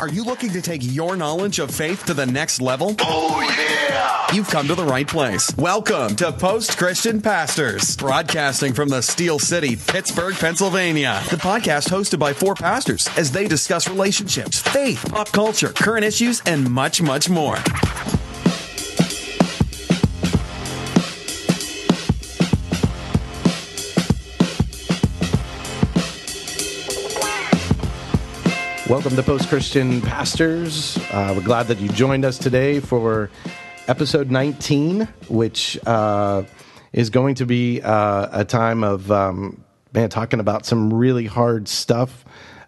Are you looking to take your knowledge of faith to the next level? Oh, yeah! You've come to the right place. Welcome to Post Christian Pastors, broadcasting from the Steel City, Pittsburgh, Pennsylvania. The podcast hosted by four pastors as they discuss relationships, faith, pop culture, current issues, and much, much more. Welcome to Post Christian Pastors. Uh, we're glad that you joined us today for episode 19, which uh, is going to be uh, a time of um, man talking about some really hard stuff.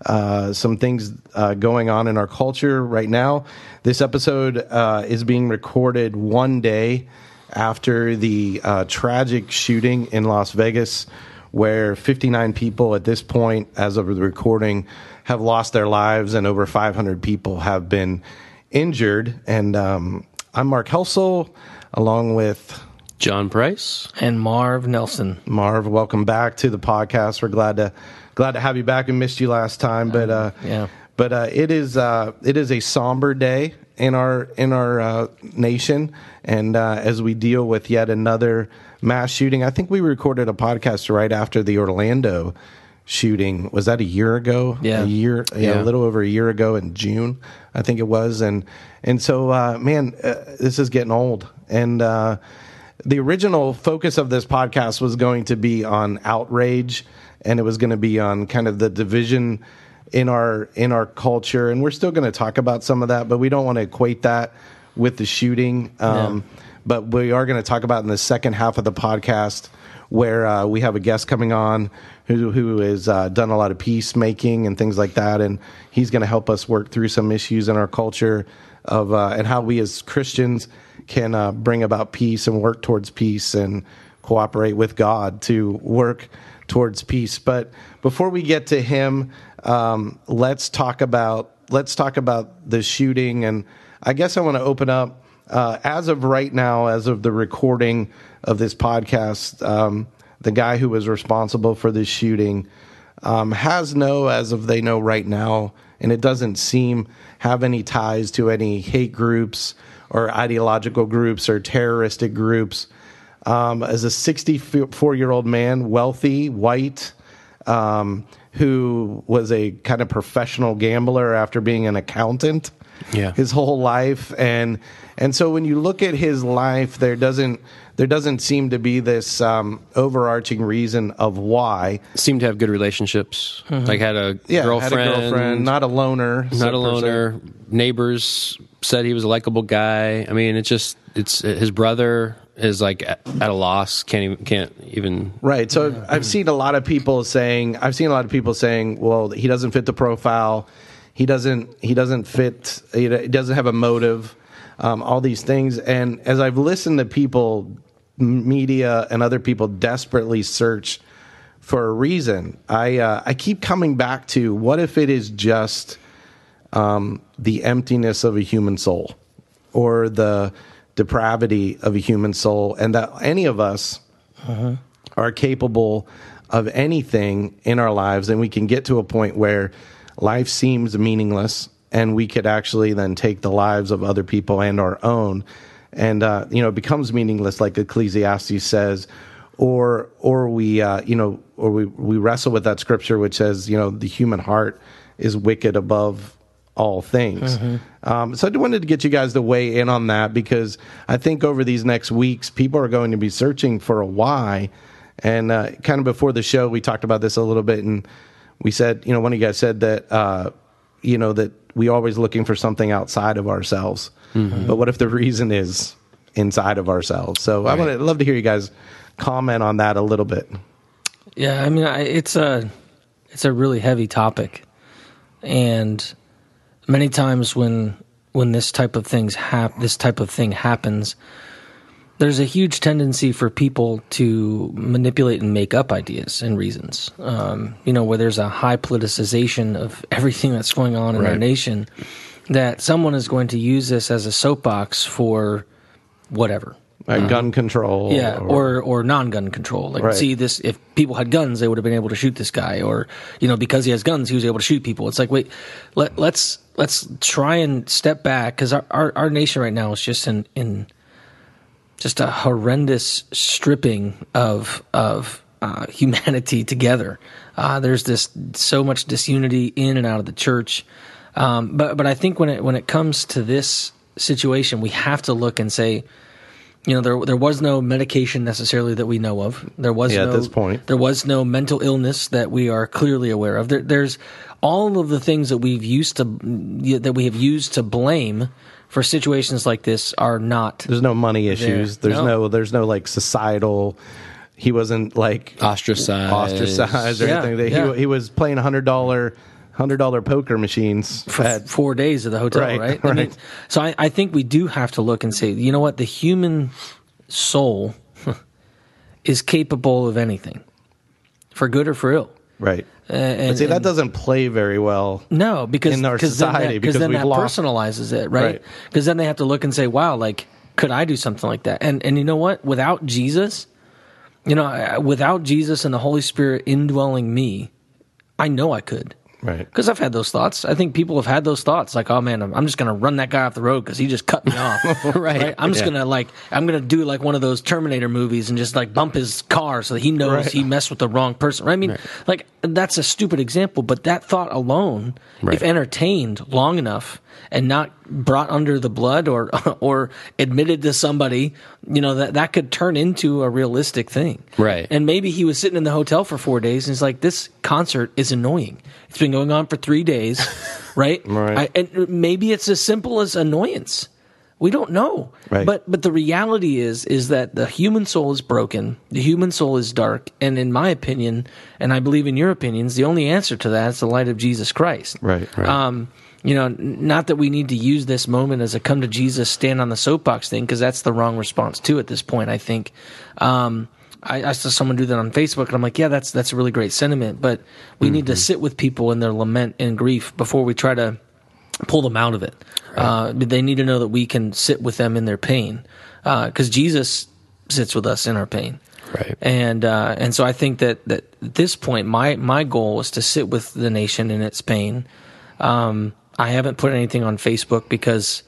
Uh, some things uh, going on in our culture right now. This episode uh, is being recorded one day after the tragic shooting in Las Vegas, where 59 people at this point, as of the recording, have lost their lives and over 500 people have been injured. And um, I'm Mark Helsel, along with John Price and Marv Nelson. Marv, welcome back to the podcast. We're glad to glad to have you back. We missed you last time, but uh, yeah, but uh, it is uh, it is a somber day in our in our uh, nation, and uh, as we deal with yet another mass shooting, I think we recorded a podcast right after the Orlando shooting. Was that a year ago? Yeah, a year, yeah, yeah. a little over a year ago in June, I think it was. And and so, uh, man, uh, this is getting old. And uh, the original focus of this podcast was going to be on outrage, and it was going to be on kind of the division in our in our culture. And we're still going to talk about some of that, but we don't want to equate that with the shooting. Um. But we are going to talk about in the second half of the podcast where uh, we have a guest coming on who who has uh, done a lot of peacemaking and things like that, and he's going to help us work through some issues in our culture of uh, and how we as Christians can uh, bring about peace and work towards peace and cooperate with God to work towards peace. But before we get to him, um, let's talk about let's talk about the shooting, and I guess I want to open up. Uh, as of right now, as of the recording of this podcast, um, the guy who was responsible for this shooting, um, has no, as of they know right now, and it doesn't seem have any ties to any hate groups or ideological groups or terroristic groups. Um, as a 64 year old man, wealthy, white, um, who was a kind of professional gambler after being an accountant yeah. his whole life and and so when you look at his life there doesn't there doesn't seem to be this um, overarching reason of why. Seemed to have good relationships. Mm-hmm. Like had a yeah, girlfriend, had a girlfriend, not a loner, not a loner. Neighbors said he was a likable guy. I mean, it's just it's his brother is like at, at a loss. Can't even can't even right. So yeah. I've seen a lot of people saying I've seen a lot of people saying, well, he doesn't fit the profile. He doesn't. He doesn't fit. He doesn't have a motive um, all these things. And as I've listened to people, media, and other people desperately search for a reason, I uh, I keep coming back to what if it is just um, the emptiness of a human soul, or the depravity of a human soul, and that any of us uh-huh. are capable of anything in our lives, and we can get to a point where life seems meaningless and we could actually then take the lives of other people and our own. And uh, you know it becomes meaningless like ecclesiastes says or or we uh, you know or we, we wrestle with that scripture which says you know the human heart is wicked above all things. Mm-hmm. um, so i wanted to get you guys to weigh in on that because i think over these next weeks people are going to be searching for a why. And uh, kind of before the show we talked about this a little bit and we said you know one of you guys said that uh, you know that we always looking for something outside of ourselves. Mm-hmm. But what if the reason is inside of ourselves? So right. I would love to hear you guys comment on that a little bit. Yeah, I mean, I, it's a it's a really heavy topic, and many times when when this type of things hap- this type of thing happens, there's a huge tendency for people to manipulate and make up ideas and reasons. Um, you know, where there's a high politicization of everything that's going on in right. our nation, that someone is going to use this as a soapbox for whatever. Like uh, gun control, yeah, or or, or non-gun control. Like, right. see this: if people had guns, they would have been able to shoot this guy, or you know, because he has guns, he was able to shoot people. It's like, wait, let, let's let's try and step back because our, our, our nation right now is just in in just a horrendous stripping of of uh, humanity together. Uh, there's this so much disunity in and out of the church. Um, but but I think when it when it comes to this situation, we have to look and say, you know, there there was no medication necessarily that we know of. There was Yeah, at no, this point. there was no mental illness that we are clearly aware of. There, there's all of the things that we've used to that we have used to blame for situations like this are not. There's no money issues. There's No. no. There's no like societal. He wasn't like Ostracized. ostracized or Yeah, anything. That yeah. He he was playing hundred dollar hundred dollar poker machines for at four days at the hotel, Right, right? I mean, so I, I think we do have to look and say, you know what, the human soul is capable of anything, for good or for ill. right. Uh, and, But see, that and- doesn't play very well. No, because in our cause then society, that, because then we've that lost- personalizes it, right? Right. Because then they have to look and say, "Wow, like, could I do something like that?" And and you know what? Without Jesus, you know, without Jesus and the Holy Spirit indwelling me, I know I could. Right. Because I've had those thoughts. I think people have had those thoughts, like, "Oh man, I'm, I'm just going to run that guy off the road because he just cut me off." Right. I'm just Yeah. going to like, I'm going to do like one of those Terminator movies and just like bump his car so that he knows Right. he messed with the wrong person. I mean, like that's a stupid example, but that thought alone, Right. if entertained long enough and not brought under the blood or or admitted to somebody, you know that that could turn into a realistic thing. Right. And maybe he was sitting in the hotel for four days and he's like, "This concert is annoying. It's been going on for three days, right? Right. I, and maybe it's as simple as annoyance. We don't know. Right. But but the reality is is that the human soul is broken. The human soul is dark, and in my opinion, and I believe in your opinions, the only answer to that is the light of Jesus Christ. Right. Right. Um, you know, not that we need to use this moment as a come to Jesus, stand on the soapbox thing, because that's the wrong response to at this point. I think. Um, I, I saw someone do that on Facebook, and I'm like, yeah, that's that's a really great sentiment, but we need to sit with people in their lament and grief before we try to pull them out of it. Uh, they need to know that we can sit with them in their pain, because Jesus sits with us in our pain. Right. And uh, and so I think that, that at this point, my my goal is to sit with the nation in its pain. Um, I haven't put anything on Facebook because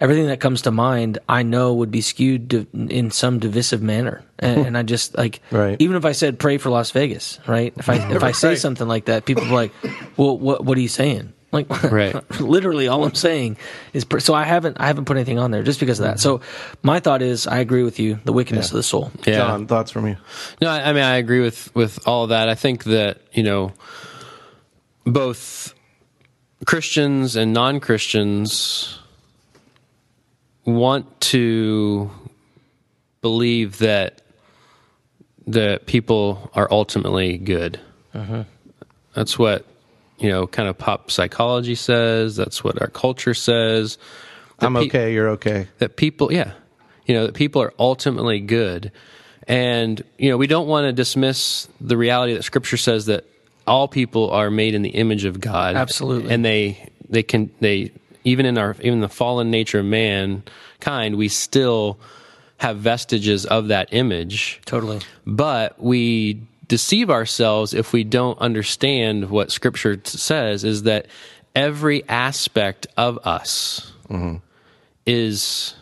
everything that comes to mind, I know would be skewed to, in some divisive manner, and, hmm. and I just like Right. even if I said pray for Las Vegas, right? If I if I say Right. something like that, people are like, well, what what are you saying? Like, Right. literally, all I'm saying is pr- so. I haven't I haven't put anything on there just because of that. So my thought is, I agree with you. The wickedness of the soul. Yeah. John, thoughts from you? No, I, I mean I agree with with all of that. I think that you know both Christians and non Christians want to believe that that people are ultimately good. Mm-hmm. That's what you know, kind of pop psychology says. That's what our culture says. I'm pe- okay. You're okay. that people yeah you know that people are ultimately good and you know we don't want to dismiss the reality that scripture says that all people are made in the image of god Absolutely. and they they can they even in our even the fallen nature of mankind we still have vestiges of that image Totally. but we deceive ourselves if we don't understand what scripture t- says is that every aspect of us mm-hmm. is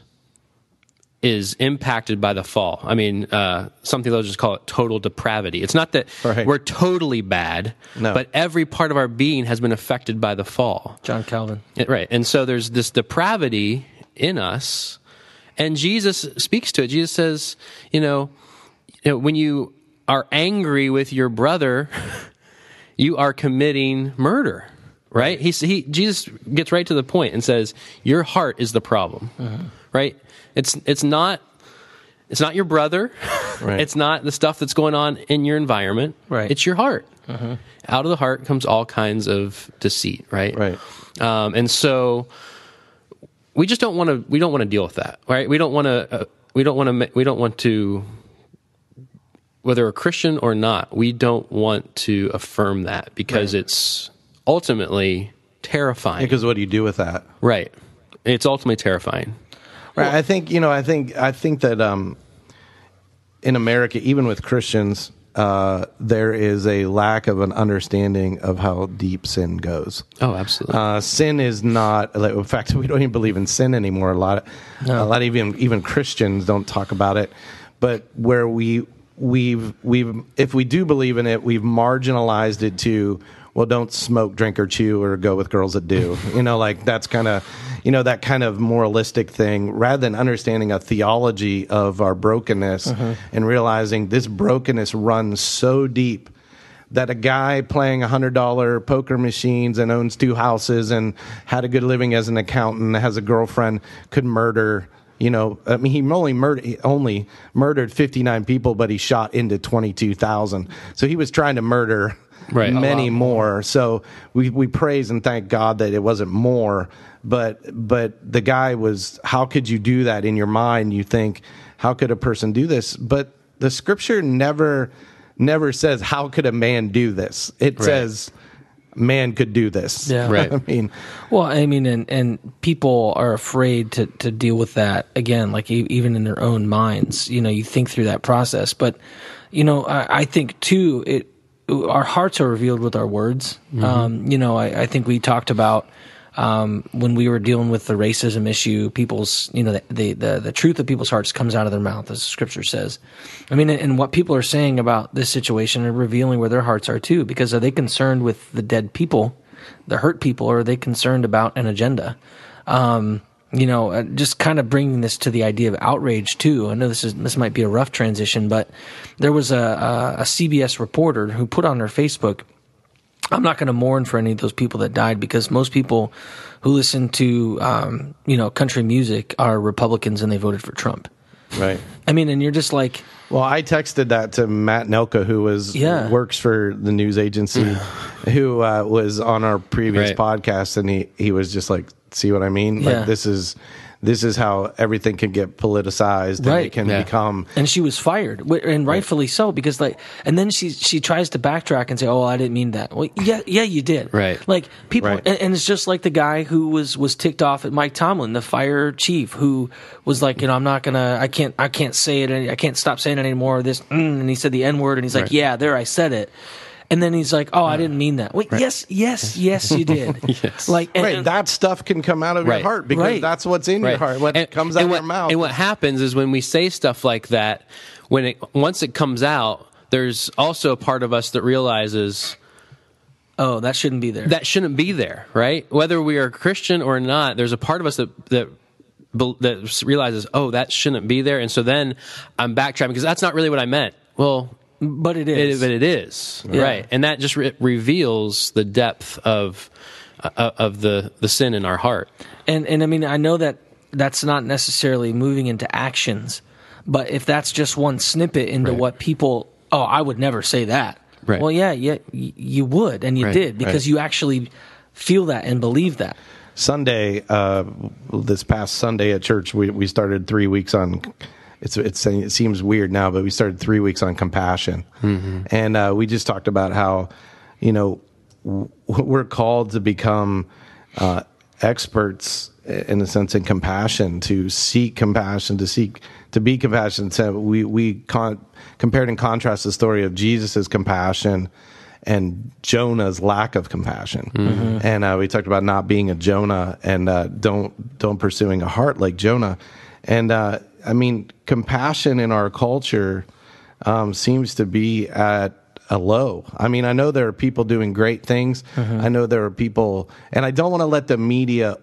is impacted by the fall. I mean, uh, something they'll just call it total depravity. It's not that Right. we're totally bad, No. but every part of our being has been affected by the fall. John Calvin. Yeah, Right. And so there's this depravity in us, and Jesus speaks to it. Jesus says, you know, you know when you are angry with your brother, you are committing murder. Right? He, he Jesus gets right to the point and says, "Your heart is the problem." Right? It's it's not it's not your brother. Right. It's not the stuff that's going on in your environment. Right. It's your heart. Out of the heart comes all kinds of deceit. Right. Right. Um, and so we just don't want to. We don't want to deal with that. Right. We don't want to. Uh, we don't want to. We don't want to. Whether a Christian or not, we don't want to affirm that because it's ultimately terrifying. Because what do you do with that? right. It's ultimately terrifying. Right. I think you know. I think I think that um, in America, even with Christians, uh, there is a lack of an understanding of how deep sin goes. Oh, absolutely. Uh, sin is not. Like, in fact, we don't even believe in sin anymore. A lot, of, a lot of even even Christians don't talk about it. But where we we've we've if we do believe in it, we've marginalized it to well, don't smoke, drink, or chew, or go with girls that do. you know, like that's kind of you know that kind of moralistic thing rather than understanding a theology of our brokenness mm-hmm. and realizing this brokenness runs so deep that a guy playing $100 poker machines and owns two houses and had a good living as an accountant has a girlfriend could murder you know i mean he only murdered only murdered 59 people but he shot into 22,000 so he was trying to murder Right. Many more. So we we praise and thank God that it wasn't more but but the guy was how could you do that in your mind you think how could a person do this but the scripture never never says how could a man do this it Right. says man could do this Yeah. Right. i mean Well, I mean, and and people are afraid to to deal with that again, like e- even in their own minds. You know, you think through that process, but you know, I, I think too, it our hearts are revealed with our words. Um, you know, I, I think we talked about. Um, when we were dealing with the racism issue, people's, you know, the, the, the, the truth of people's hearts comes out of their mouth, as scripture says. I mean, and what people are saying about this situation are revealing where their hearts are too, because are they concerned with the dead people, the hurt people, or are they concerned about an agenda? Um, you know, uh, just kind of bringing this to the idea of outrage too. I know this is this might be a rough transition, but there was a, a, a CBS reporter who put on her Facebook I'm not going to mourn for any of those people that died because most people who listen to um, you know country music are Republicans and they voted for Trump. right I mean, and you're just like, Well, I texted that to Matt Nelka, who was Yeah. works for the news agency, who uh, was on our previous Right. podcast, and he he was just like, "See what I mean? Yeah. Like this is this is how everything can get politicized, and Right. it can Yeah. become." and she was fired, and rightfully so because like, and then she she tries to backtrack and say, "Oh, I didn't mean that." Well, yeah, yeah, you did. Right. Like people, Right. and, and it's just like the guy who was was ticked off at Mike Tomlin, the fire chief, who was like, you know, I'm not gonna, I can't, I can't say it, any, I can't stop saying it anymore. This, mm, and he said the N word, and he's like, Right. yeah, there, I said it. And then he's like, "Oh, I uh, didn't mean that." Wait, yes, yes, yes, you did. Yes. Like, and, right, that stuff can come out of Right. your heart because Right. that's what's in your heart. What And- comes out of what, your mouth. And what happens is when we say stuff like that, when it once it comes out, there's also a part of us that realizes oh, that shouldn't be there. that shouldn't be there, right? Whether we are Christian or not, there's a part of us that that that realizes, oh, that shouldn't be there, and so then I'm backtracking because that's not really what I meant. Well, but it it, is. but it is Yeah. right, and that just re- reveals the depth of uh, of the the sin in our heart. and and I mean I know that that's not necessarily moving into actions, but if that's just one snippet into Right. what people, oh, I would never say that. Right. Well, yeah, yeah, y- you would, and you Right, did because right. you actually feel that and believe that. Sunday, uh, this past Sunday at church, we, we started three weeks on. It's it's it seems weird now, but we started three weeks on compassion, and uh, we just talked about how, you know, w- we're called to become uh, experts in a sense in compassion, to seek compassion, to seek to be compassionate. So we we con- compared and contrast the story of Jesus' compassion and Jonah's lack of compassion. And uh, we talked about not being a Jonah and uh, don't don't pursuing a heart like Jonah. And uh, I mean, compassion in our culture um, seems to be at a low. I mean, I know there are people doing great things. I know there are people, and I don't want to let the media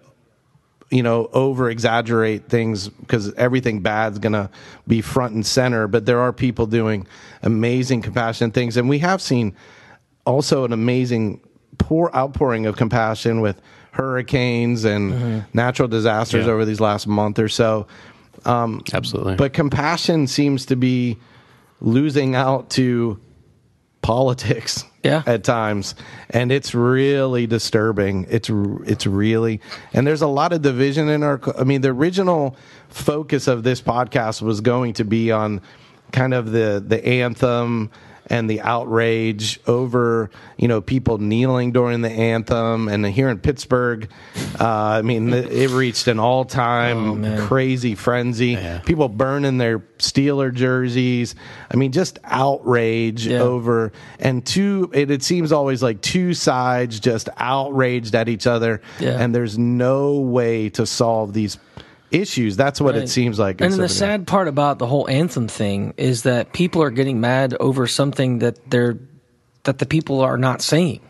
you know, over exaggerate things because everything bad's going to be front and center. But there are people doing amazing, compassionate things. And we have seen also an amazing pour outpouring of compassion with hurricanes and natural disasters Yeah. over these last month or so. Um, Absolutely, But compassion seems to be losing out to politics Yeah. at times. And it's really disturbing. It's it's really and there's a lot of division in our i mean the original focus of this podcast was going to be on kind of the the anthem and the outrage over you know people kneeling during the anthem and here in Pittsburgh uh, I mean it reached an all time man. crazy frenzy people burning their Steeler jerseys I mean just outrage Yeah. over and two it, it seems always like two sides just outraged at each other Yeah. and there's no way to solve these issues that's what it seems like And the sad part about the whole anthem thing is that people are getting mad over something that they're that the people are not saying.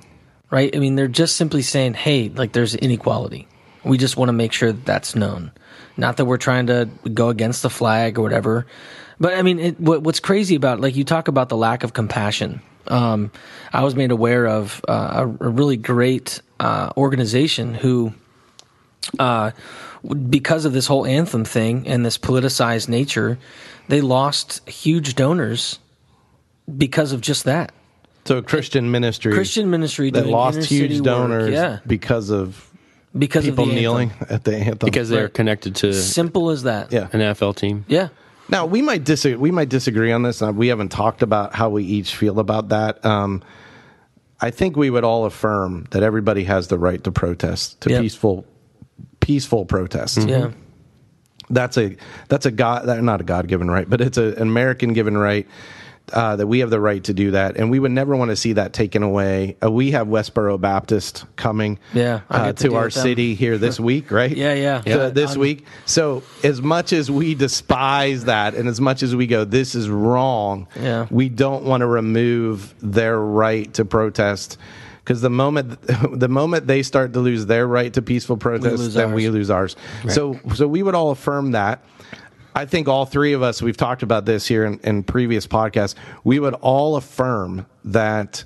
Right? I mean, they're just simply saying, "Hey, like there's inequality. We just want to make sure that that's known. Not that we're trying to go against the flag or whatever." But I mean, it, what, what's crazy about like you talk about the lack of compassion. Um, I was made aware of uh, a, a really great uh, organization who uh, because of this whole anthem thing and this politicized nature, they lost huge donors because of just that. So Christian ministry, Christian ministry that doing lost inner-city huge work, donors yeah, because of because people of the kneeling anthem. at the anthem. because they're Right. connected to Simple as that. yeah. an NFL team. yeah, Now we might disagree. We might disagree on this. Uh, We haven't talked about how we each feel about that. Um, I think we would all affirm that everybody has the right to protest, to Yep. peaceful, peaceful protest. yeah, That's a that's a god that- not a God given right, but it's a, an American given right uh, that we have the right to do that, and we would never want to see that taken away. Uh, we have Westboro Baptist coming, Yeah, uh, to to our city here this week, right? Yeah, yeah. So Yeah. this I'm- week. So as much as we despise that, and as much as we go, this is wrong. Yeah. we don't want to remove their right to protest. Because the moment the moment they start to lose their right to peaceful protest, then we lose ours. So so we would all affirm that. I think all three of us, we've talked about this here in, in previous podcasts. We would all affirm that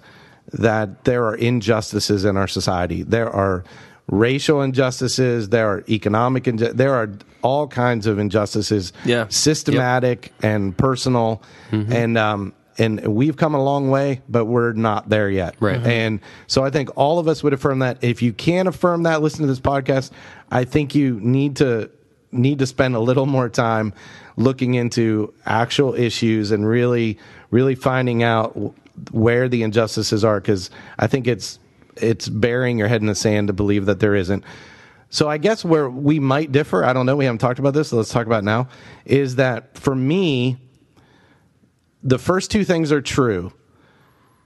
that there are injustices in our society. There are racial injustices. There are economic. Inju- there are all kinds of injustices. Yeah. systematic and personal, and um, and we've come a long way, but we're not there yet. Right. Mhm. And so I think all of us would affirm that. If you can't affirm that, listen to this podcast. I think you need to need to spend a little more time looking into actual issues and really really finding out where the injustices are because I think it's it's burying your head in the sand to believe that there isn't. So I guess where we might differ, I don't know, we haven't talked about this, so let's talk about now, is that for me, the first two things are true,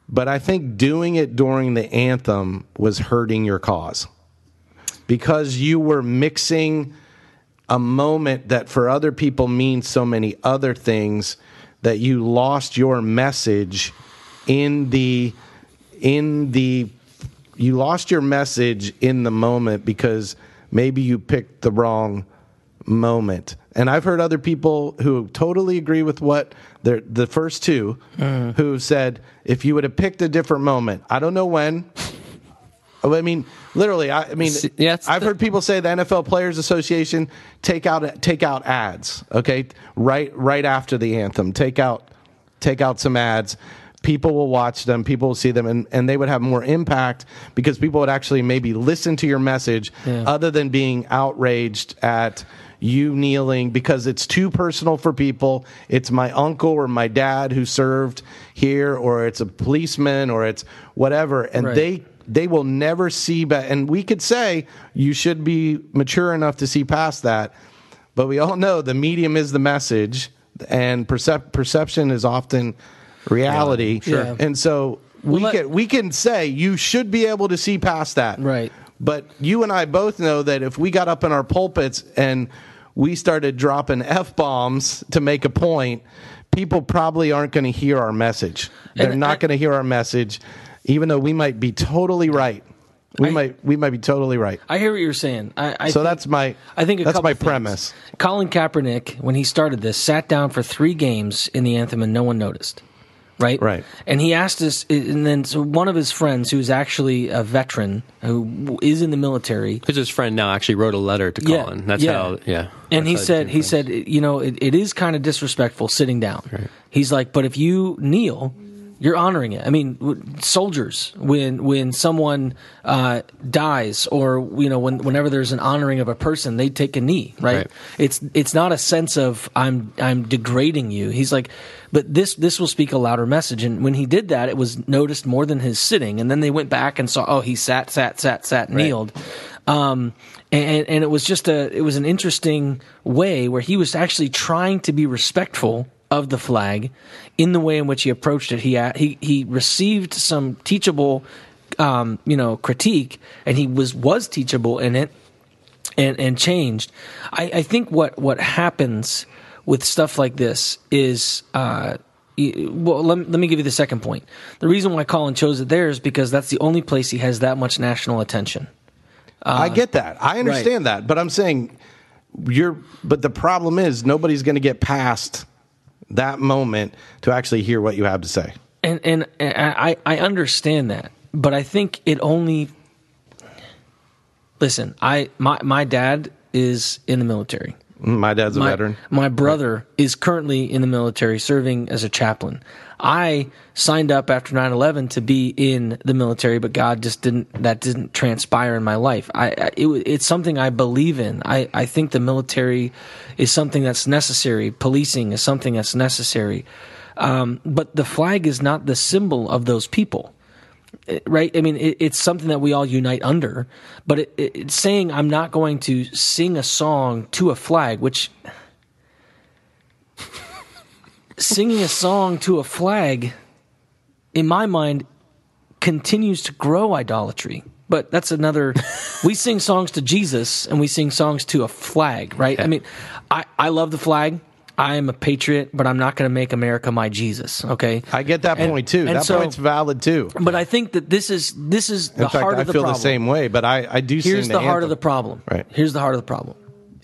but I think doing it during the anthem was hurting your cause because you were mixing a moment that for other people means so many other things that you lost your message in the in the you lost your message in the moment because maybe you picked the wrong moment. And I've heard other people who totally agree with what the the first two mm-hmm. who said if you would have picked a different moment, I don't know when. I mean, literally. I, I mean, yeah, I've the- heard people say the NFL Players Association take out take out ads. Okay, right right after the anthem, take out take out some ads. People will watch them. People will see them, and, and they would have more impact because people would actually maybe listen to your message, Yeah. other than being outraged at you kneeling because it's too personal for people. It's my uncle or my dad who served here, or it's a policeman, or it's whatever, and Right. they they will never see back. And we could say you should be mature enough to see past that, but we all know the medium is the message, and percep- perception is often reality. Sure. Yeah. And so we Well, can we can say you should be able to see past that. Right. But you and I both know that if we got up in our pulpits and we started dropping f bombs to make a point, people probably aren't going to hear our message. They're And not uh, going to hear our message, even though we might be totally right. We I- might we might be totally right. I hear what you're saying. I, I so think- that's my I think a that's my premise. Colin Kaepernick, when he started this, sat down for three games in the anthem and no one noticed. Right? Right. And he asked us, and then so one of his friends, who's actually a veteran, who is in the military, Because his friend now actually wrote a letter to Yeah, Colin. That's yeah. how, yeah. and he said, he from. said, you know, it, it is kind of disrespectful sitting down. He's like, but if you kneel, You're honoring it. I mean, soldiers when when someone uh, dies, or you know, when, whenever there's an honoring of a person, they take a knee, right? Right. It's it's not a sense of I'm I'm degrading you. He's like, but this this will speak a louder message. And when he did that, it was noticed more than his sitting. And then they went back and saw, oh, he sat, sat, sat, sat, kneeled. Um, and, and it was just a it was an interesting way where he was actually trying to be respectful of the flag in the way in which he approached it. He he he received some teachable, um, you know, critique, and he was was teachable in it, and and changed. I, I think what what happens with stuff like this is. Uh, well, let, let me give you the second point. The reason why Colin chose it there is because that's the only place he has that much national attention. I get that. I understand that, but I'm saying you're. But the problem is nobody's going to get past that moment to actually hear what you have to say. and and, and I I understand that, but I think it only. Listen, I my my dad is in the military. Mm, my dad's a My, veteran. my brother is currently in the military serving as a chaplain. I signed up after 9/11 to be in the military, but God just didn't that didn't transpire in my life. I, I it, it's something I believe in. I I think the military is something that's necessary. Policing is something that's necessary. Um, but the flag is not the symbol of those people right? I mean, it, it's something that we all unite under. But it, it, it's saying I'm not going to sing a song to a flag, which singing a song to a flag, in my mind, continues to grow idolatry. But that's another. we sing songs to Jesus and we sing songs to a flag, right? I mean, I, I love the flag. I am a patriot, but I'm not going to make America my Jesus. Okay, I get that And- point too. That so- point's valid too. but I think that this is this is the fact, heart I of the feel the same way. But I, I do. Here's sing the heart of the problem. Right. Here's the heart of the problem: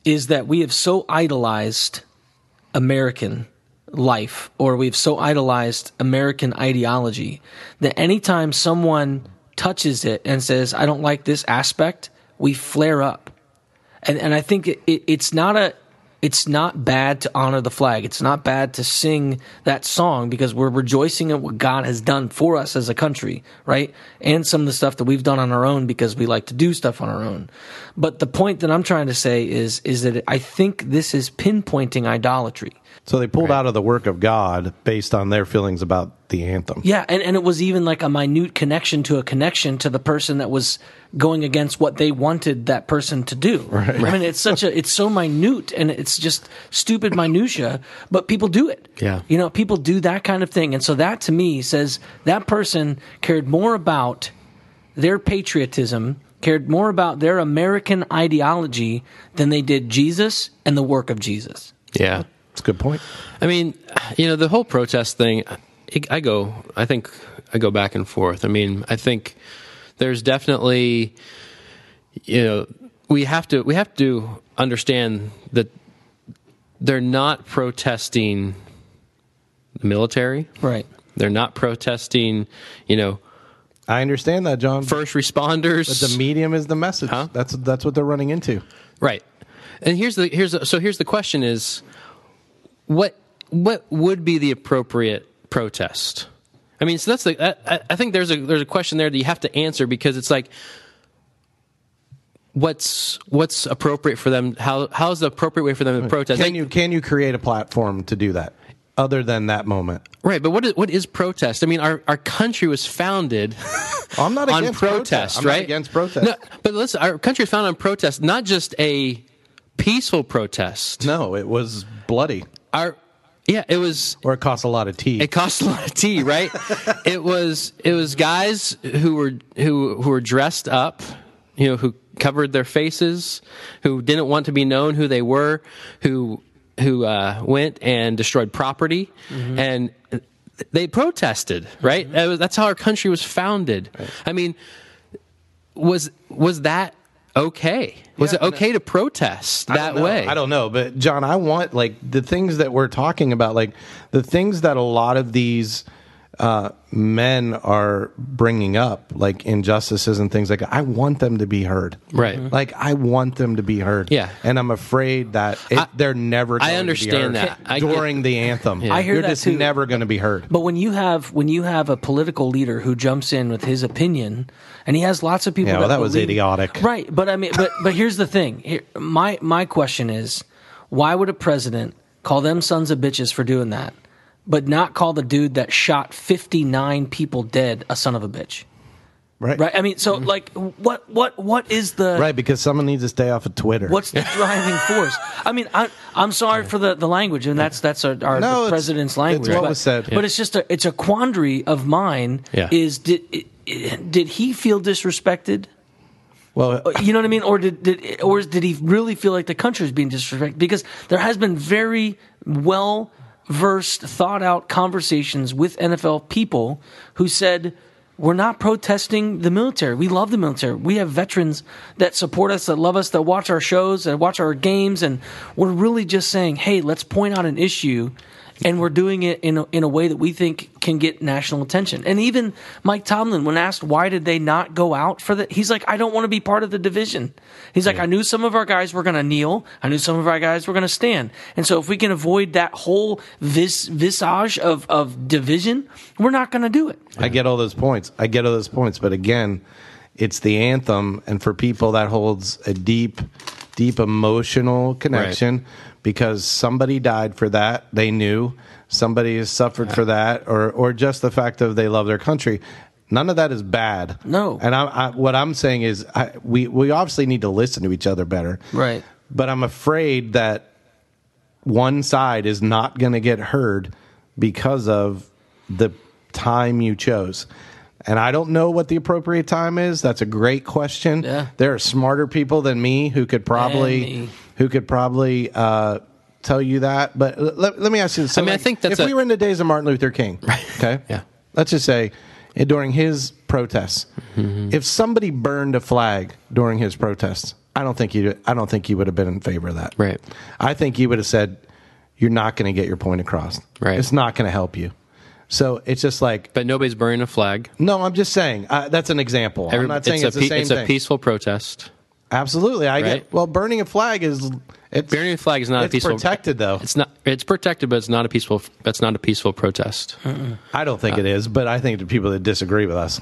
is that we have so idolized American life, or we've so idolized American ideology that anytime someone touches it and says, "I don't like this aspect," we flare up. And and I think it, it, it's not a it's not bad to honor the flag. It's not bad to sing that song because we're rejoicing at what God has done for us as a country, right? And some of the stuff that we've done on our own because we like to do stuff on our own. But the point that I'm trying to say is is that I think this is pinpointing idolatry. So they pulled out of the work of God based on their feelings about the anthem. Yeah, and, and it was even like a minute connection to a connection to the person that was going against what they wanted that person to do. Right. I mean, it's such a it's so minute and it's just stupid minutia, but people do it. Yeah. you know, people do that kind of thing, and so that to me says that person cared more about their patriotism, cared more about their American ideology than they did Jesus and the work of Jesus. Yeah. It's a good point. I mean, you know, the whole protest thing, I- I go, I think I go back and forth. I mean, I think there's definitely, you know, we have to, we have to understand that they're not protesting the military. Right. They're not protesting, you know, I understand that, John. first responders. but the medium is the message. Huh? That's that's what they're running into. Right. And here's the here's the, so here's the question is what what would be the appropriate protest? I mean, so that's the I, I- think there's a there's a question there that you have to answer because it's like what's what's appropriate for them how how's the appropriate way for them to protest Can you can you create a platform to do that other than that moment? right but what is what is protest i mean our our country was founded I'm not on against protest I'm not right against protest. no, but listen our country was founded on protest not just a peaceful protest No, it was bloody, our yeah it was or it cost a lot of tea. it cost a lot of tea right it was it was guys who were who who were dressed up you know who covered their faces who didn't want to be known who they were who who uh, went and destroyed property and they protested right? Was- that's how our country was founded. I mean was was that okay? Was Yeah, it okay to protest that don't way? I don't know, but John, I want like the things that we're talking about, like the things that a lot of these uh, men are bringing up, like injustices and things like that. I want them to be heard. Right. Mm-hmm. Like I want them to be heard. Yeah. And I'm afraid that it, I- they're never. I going understand to be heard that. I get- during the anthem. Yeah. I hear You're that just too. never going to be heard. But when you have when you have a political leader who jumps in with his opinion, and he has lots of people. Yeah, well, that was believe- idiotic. right? But I mean, but but here's the thing. Here, my my question is, why would a president call them sons of bitches for doing that, but not call the dude that shot 59 people dead a son of a bitch? Right. Right? I mean, so mm-hmm. like, what what what is the Right, because someone needs to stay off of Twitter. What's the driving force? I mean, I, I'm sorry for the, the language, and that's that's our, our No, the it's- president's language. it's what but, was said. But it's just a it's a quandary of mine. Yeah. Is did did he feel disrespected? well, uh, You know what I mean, or did, did or did he really feel like the country was being disrespected? Because there has been very well versed, thought out conversations with NFL people who said. We're not protesting the military. We love the military. We have veterans that support us, that love us, that watch our shows, that watch our games, and we're really just saying, "Hey, let's point out an issue and we're doing it in a, in a way that we think can get national attention. And even Mike Tomlin, when asked why did they not go out for the, he's like, I don't want to be part of the division. He's like, I knew some of our guys were going to kneel. I knew some of our guys were going to stand. And so if we can avoid that whole vis, visage of, of division, we're not going to do it. I get all those points. I get all those points, but again, it's the anthem, and for people that holds a deep, deep emotional connection because somebody died for that. They knew somebody has suffered for that, or or just the fact of they love their country. None of that is bad. No. and I, I, what I'm saying is, I, we we obviously need to listen to each other better. Right. But I'm afraid that one side is not going to get heard because of the time you chose. And I don't know what the appropriate time is. That's a great question. Yeah. There are smarter people than me who could probably. Who could probably uh, tell you that. But let, let me ask you this. So I mean, I think that's if a- we were in the days of Martin Luther King, okay? Yeah. Let's just say eh, during his protests, Mm-hmm. if somebody burned a flag during his protests, I don't think you I don't think he would have been in favor of that. Right. I think he would have said, "You're not going to get your point across. Right. It's not going to help you." So it's just like, But nobody's burning a flag. no, I'm just saying uh, that's an example. Every- I'm not saying a it's, the same it's thing. a peaceful protest. Absolutely, I Right? get. Well, burning a flag is it's Burning a flag is not it's a peaceful. protected though. It's not. It's protected, but it's not a peaceful. That's not a peaceful protest. I don't think it is, but I think the people that disagree with us.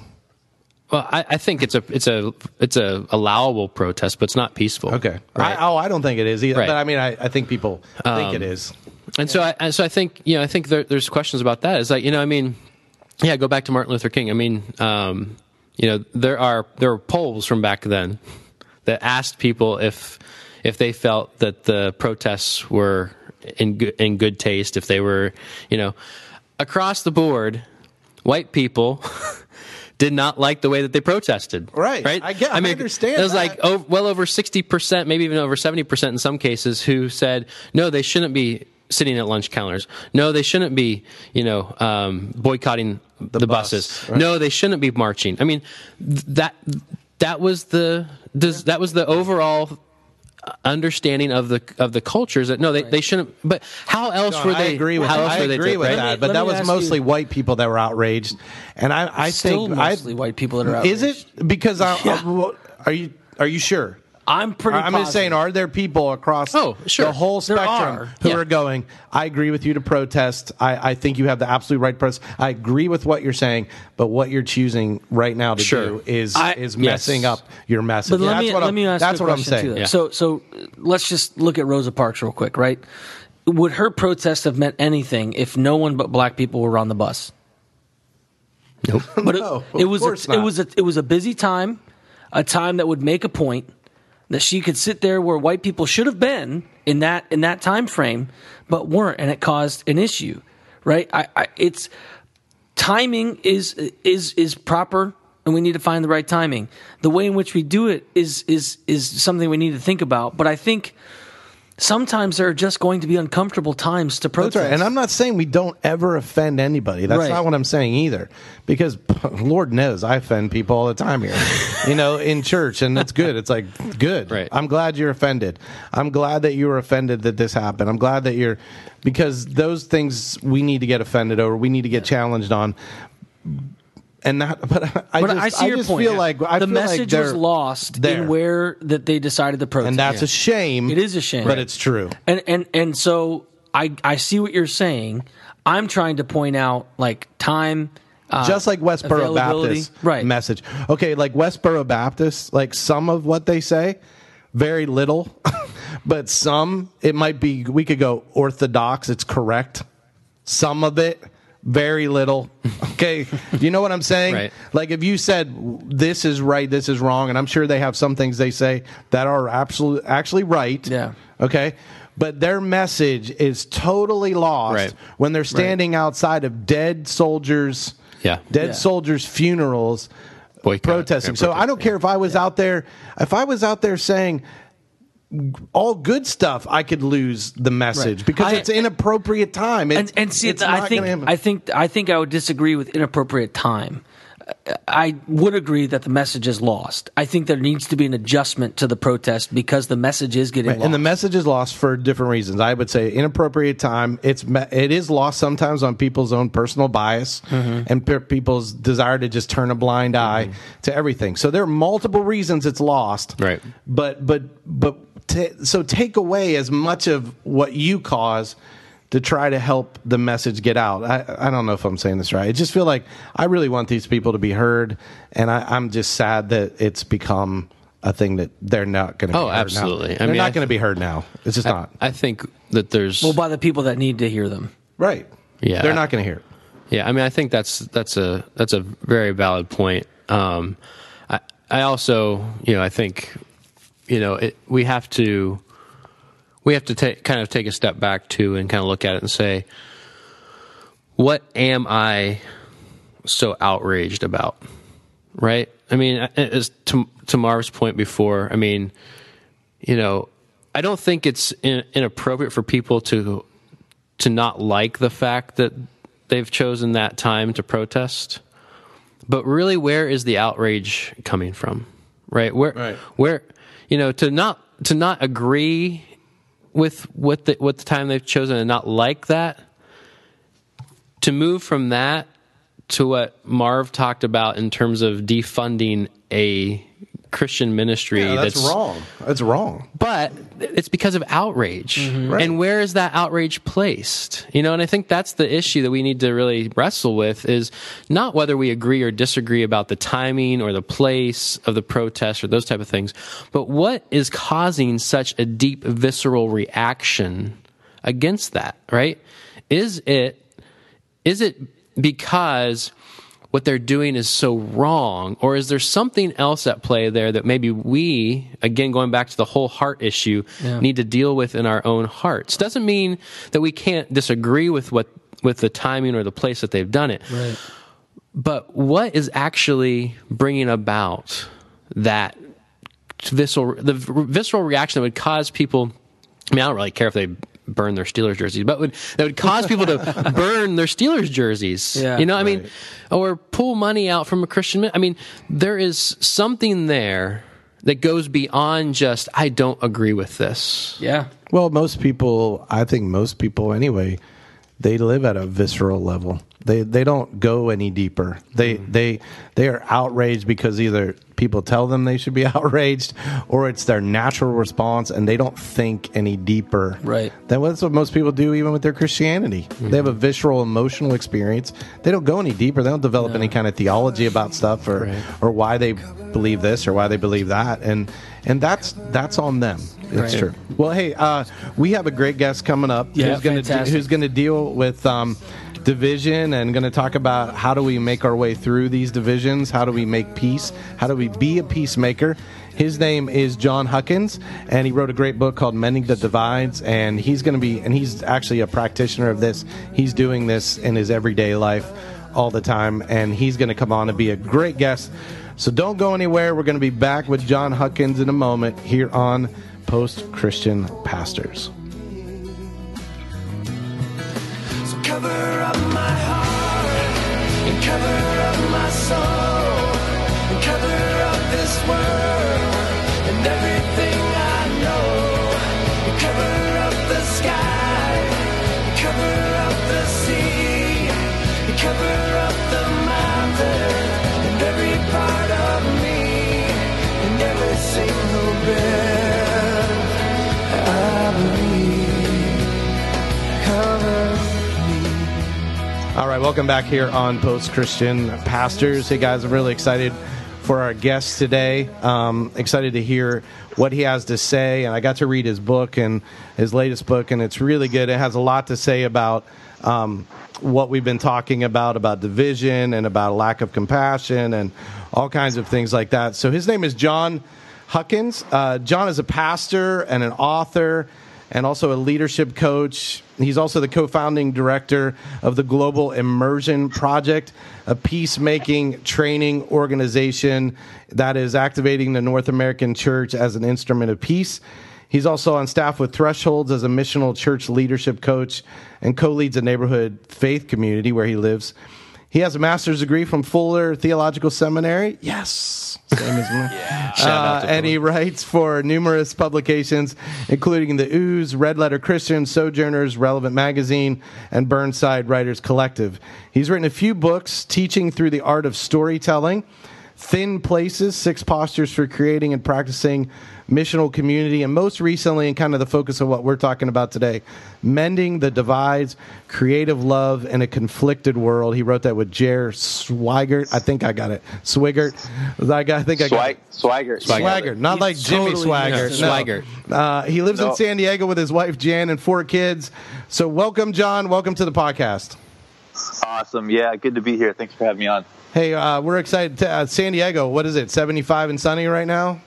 Well, I, I think it's a it's a it's a allowable protest, but it's not peaceful. Okay. Right. I, oh, I don't think it is either. Right. Um, But I mean, I, I think people think it is. And so, I, so I think you know, I think there, there's questions about that. It's like you know, I mean, yeah, go back to Martin Luther King. I mean, um, you know, there are there are polls from back then that asked people if if they felt that the protests were in good, in good taste, if they were, you know, across the board, white people. Did not like the way that they protested. Right. Right. I get- I mean, understand It was that. like oh, well over 60%, maybe even over 70% in some cases, who said, no, they shouldn't be sitting at lunch counters. No, they shouldn't be, you know, um, boycotting the, bus, buses. right. No, they shouldn't be marching. I mean, th- that that was the does, that was the overall understanding of the of the cultures that no they, they shouldn't but how else were I they agree with how that. else I were agree taken, with right? that, but me that was mostly you- white people that were outraged, and I, I Still think mostly I, white people that are outraged. Is it because I, Yeah. Uh, I- are you are you sure? I'm pretty. I'm just saying, are there people across Oh, sure. the whole spectrum are. who Yeah. are going, I agree with you to protest. I, I think you have the absolute right protest. I agree with what you're saying, but what you're choosing right now to Sure. do is I- is Yes. messing up your message. But let that's me what let I'm, me ask that's you a what I'm question saying. Yeah. So so let's just look at Rosa Parks real quick, right? Would her protest have meant anything if no one but black people were on the bus? Nope. But No, it, it was a, it was a, it was a busy time, a time that would make a point that she could sit there where white people should have been in that in that time frame, but weren't, and it caused an issue, right? I, I it's timing is is is proper and we need to find the right timing the way in which we do it is is is something we need to think about but i think sometimes there are just going to be uncomfortable times to protest. That's right. And I'm not saying we don't ever offend anybody. That's Right. not what I'm saying either. Because Lord knows I offend people all the time here, you know, in church. And it's good. It's like, good. Right. I'm glad you're offended. I'm glad that you were offended that this happened. I'm glad that you're, because those things we need to get offended over, we need to get challenged on. And not, but I but just, I see your just point. feel like I the feel like message was lost there. in where that they decided to protest, and that's a shame. It is a shame. but it's true. And and and so I I see what you're saying. I'm trying to point out like time. Uh, just like Westboro. Baptist right? message. Okay, like Westboro Baptist, like some of what they say, very little, but some it might be. We could go orthodox. It's correct. Some of it, very little. Okay, you know what I'm saying? Right. Like if you said this is right, this is wrong, and I'm sure they have some things they say that are absolute actually right. Yeah. Okay. But their message is totally lost Right. when they're standing outside of dead soldiers Yeah. dead Yeah. soldiers' funerals Boycott. protesting. Yeah, so I don't protesting. care if I was out there if I was out there saying all good stuff, I could lose the message Right. because I- it's inappropriate time. It's, and and see, it's I think I think I think I would disagree with inappropriate time. I would agree that the message is lost. I think there needs to be an adjustment to the protest because the message is getting Right, lost. and the message is lost for different reasons. I would say inappropriate time. It's it is lost sometimes on people's own personal bias Mm-hmm. and pe- people's desire to just turn a blind eye to everything. So there are multiple reasons it's lost. Right. But but but t- so take away as much of what you cause to try to help the message get out. I, I don't know if I'm saying this right. I just feel like I really want these people to be heard, and I, I'm just sad that it's become a thing that they're not going to. Oh, be heard absolutely. Now. They're mean, not going to be heard now. It's just not I think that there's well, by the people that need to hear them. right. Yeah. they're not going to hear. it. Yeah, I mean, I think that's that's a that's a very valid point. Um, I I also, you know, I think, you know, it, we have to we have to take kind of take a step back too and kind of look at it and say, what am I so outraged about? Right? I mean, as to to Marv's point before, I mean, you know, I don't think it's in, inappropriate for people to to not like the fact that they've chosen that time to protest. But really, where is the outrage coming from? Right? Where, Right. where, you know, to not to not agree with what the what the time they've chosen and not like that. To move from that to what Marv talked about in terms of defunding a Christian ministry Yeah, that's, wrong. That's wrong. but it's because of outrage. Mm-hmm. And where is that outrage placed? You know, and I think that's the issue that we need to really wrestle with is not whether we agree or disagree about the timing or the place of the protest or those type of things, but what is causing such a deep visceral reaction against that, right? Is it is it because what they're doing is so wrong or is there something else at play there that maybe we again going back to the whole heart issue Yeah. need to deal with in our own hearts doesn't mean that we can't disagree with what with the timing or the place that they've done it Right. but what is actually bringing about that visceral the visceral reaction that would cause people I mean I don't really care if they burn their Steelers jerseys but would that would cause people to burn their Steelers jerseys Yeah. you know I mean or pull money out from a Christian I mean there is something there that goes beyond just I don't agree with this Yeah. Well, most people, I think most people anyway, they live at a visceral level. They they don't go any deeper. They they they are outraged because either people tell them they should be outraged or it's their natural response and they don't think any deeper. Right. Then that's what most people do even with their Christianity. They have a visceral emotional experience. They don't go any deeper. They don't develop any kind of theology about stuff or Right. or why they believe this or why they believe that. And and that's that's on them. It's Right. true. Well, hey, uh, we have a great guest coming up Yeah, who's going to who's going to deal with um, division and going to talk about how do we make our way through these divisions? How do we make peace? How do we be a peacemaker? His name is John Huckins, and he wrote a great book called "Mending the Divides." And he's going to be, and he's actually a practitioner of this. He's doing this in his everyday life all the time, and he's going to come on and be a great guest. So don't go anywhere. We're going to be back with John Huckins in a moment here on Post Christian Pastors. Cover up my heart and cover up my soul and cover up this world and everything I know. And cover up the sky, and cover up the sea, and cover up the mountain and every part of me and every single breath All right, welcome back here on Post Christian Pastors. Hey guys, I'm really excited for our guest today. Um, excited to hear what he has to say, and I got to read his book and his latest book, and it's really good. It has a lot to say about um, what we've been talking about about division and about a lack of compassion and all kinds of things like that. So his name is John Huckins. Uh, John is a pastor and an author and also a leadership coach. He's also the co founding director of the Global Immersion Project, a peacemaking training organization that is activating the North American church as an instrument of peace. He's also on staff with Thresholds as a missional church leadership coach and co leads a neighborhood faith community where he lives. He has a master's degree from Fuller Theological Seminary. Yes. Same as me. Uh, and he writes for numerous publications, including the Ooze, Red Letter Christian, Sojourners, Relevant Magazine, and Burnside Writers Collective. He's written a few books teaching through the art of storytelling, Thin Places, Six Postures for Creating and Practicing Missional Community, and most recently, and kind of the focus of what we're talking about today, Mending the Divides, Creative Love in a Conflicted World. He wrote that with Jer Swigart. I think I got it. Swigart. I, got, I think I got Swag, it. Swagger. Swagger, not like Jimmy totally- Swagger. no, no. Swigart. Uh, he lives in San Diego with his wife Jan and four kids. So, welcome, John. Welcome to the podcast. Awesome. Yeah, good to be here. Thanks for having me on. Hey, uh, we're excited. To, uh, San Diego, what is it? Seventy-five and sunny right now.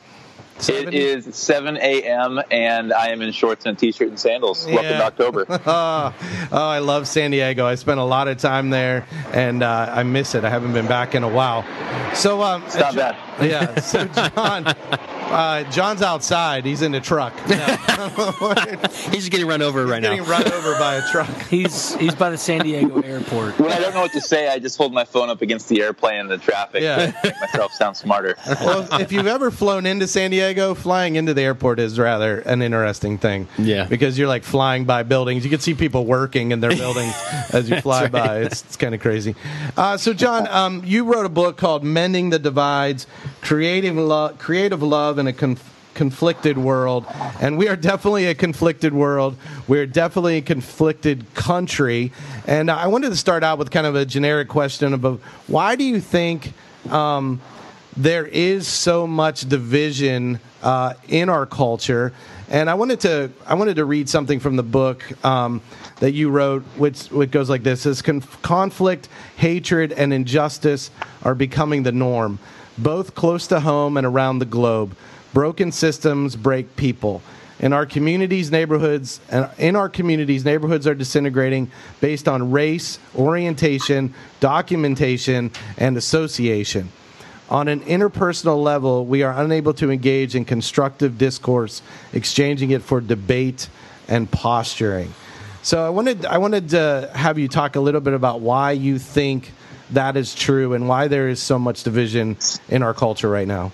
It 70? is 7 a.m. and I am in shorts and a t-shirt and sandals. Welcome to October. Oh, oh, I love San Diego. I spent a lot of time there, and uh, I miss it. I haven't been back in a while. So, um, It's not bad. Yeah. So, John, uh, John's outside. He's in the truck. He's just getting run over right Getting now. run over by a truck. He's he's by the San Diego airport. When I don't know what to say, I just hold my phone up against the airplane and the traffic Yeah. to make myself sound smarter. well, if you've ever flown into San Diego, flying into the airport is rather an interesting thing. Yeah. Because you're like flying by buildings. You can see people working in their buildings as you fly right. by. It's, it's kind of crazy. Uh, so, John, um, you wrote a book called Mending the Divides Creative, Lo- Creative Love in a Conf- Conflicted World. And we are definitely a conflicted world. We're definitely a conflicted country. And I wanted to start out with kind of a generic question about why do you think. Um, there is so much division uh, in our culture, and I wanted to I wanted to read something from the book um, that you wrote, which which goes like this: "As conf- conflict, hatred, and injustice are becoming the norm, both close to home and around the globe. Broken systems break people." In our communities, neighborhoods, and in our communities, neighborhoods are disintegrating based on race, orientation, documentation, and association. On an interpersonal level, we are unable to engage in constructive discourse, exchanging it for debate and posturing. So I wanted I wanted to have you talk a little bit about why you think that is true and why there is so much division in our culture right now.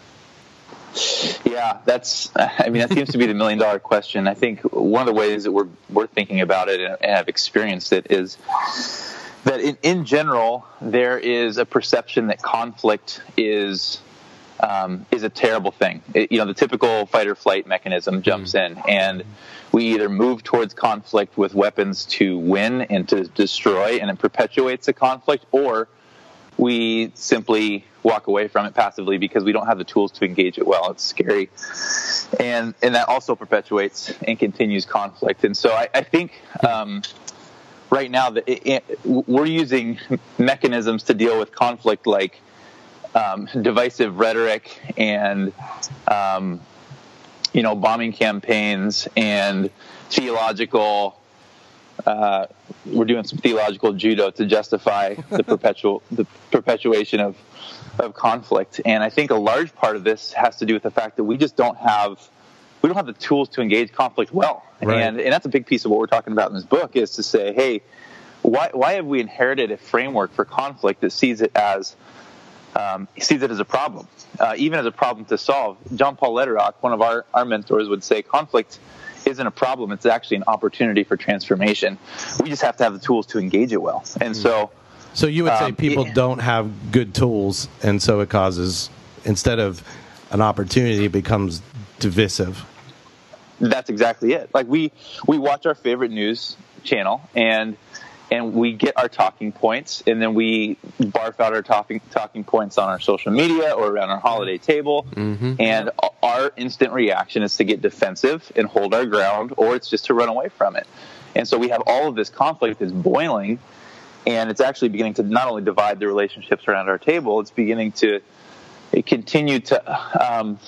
Yeah, that's. I mean, that seems to be the million dollar question. I think one of the ways that we're we're thinking about it and, have experienced it is that in, in general there is a perception that conflict is um, is a terrible thing. It- you know, the typical fight or flight mechanism jumps in, and we either move towards conflict with weapons to win and to destroy, and it perpetuates the conflict, or we simply walk away from it passively because we don't have the tools to engage it well. It's scary, and and that also perpetuates and continues conflict. And so I, I think um, right now that it, it, we're using mechanisms to deal with conflict like um, divisive rhetoric and um, you know bombing campaigns and theological uh, we're doing some theological judo to justify the perpetual the perpetuation of of conflict and i think a large part of this has to do with the fact that we just don't have we don't have the tools to engage conflict well. Right. And and that's a big piece of what we're talking about in this book is to say, hey, why why have we inherited a framework for conflict that sees it as um, sees it as a problem, uh, even as a problem to solve. John Paul Lederach, one of our, our mentors, would say conflict isn't a problem; it's actually an opportunity for transformation. We just have to have the tools to engage it well. And so, So you would say Um, people yeah. don't have good tools, and so it causes instead of an opportunity, it becomes divisive. that's exactly it. Like we we watch our favorite news channel and and we get our talking points and then we barf out our talking talking points on our social media or around our holiday table. And our instant reaction is to get defensive and hold our ground or it's just to run away from it. And so we have all of this conflict that's boiling and it's actually beginning to not only divide the relationships around our table, it's beginning to continue to um,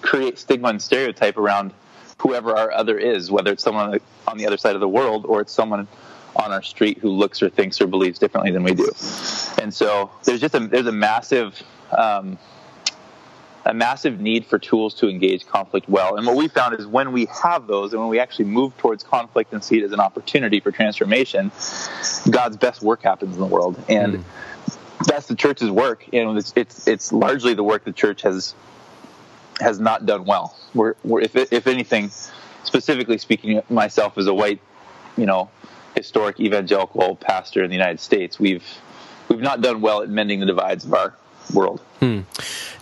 create stigma and stereotype around whoever our other is, whether it's someone on the other side of the world or it's someone on our street who looks or thinks or believes differently than we do. And so there's just a there's a massive um, a massive need for tools to engage conflict well. And what we found is when we have those and when we actually move towards conflict and see it as an opportunity for transformation, God's best work happens in the world. And that's the church's work. And it's, it's it's largely the work the church has has not done well. We're, we're if if anything, specifically speaking, myself as a white, you know, historic evangelical pastor in the United States, we've we've not done well at mending the divides of our world.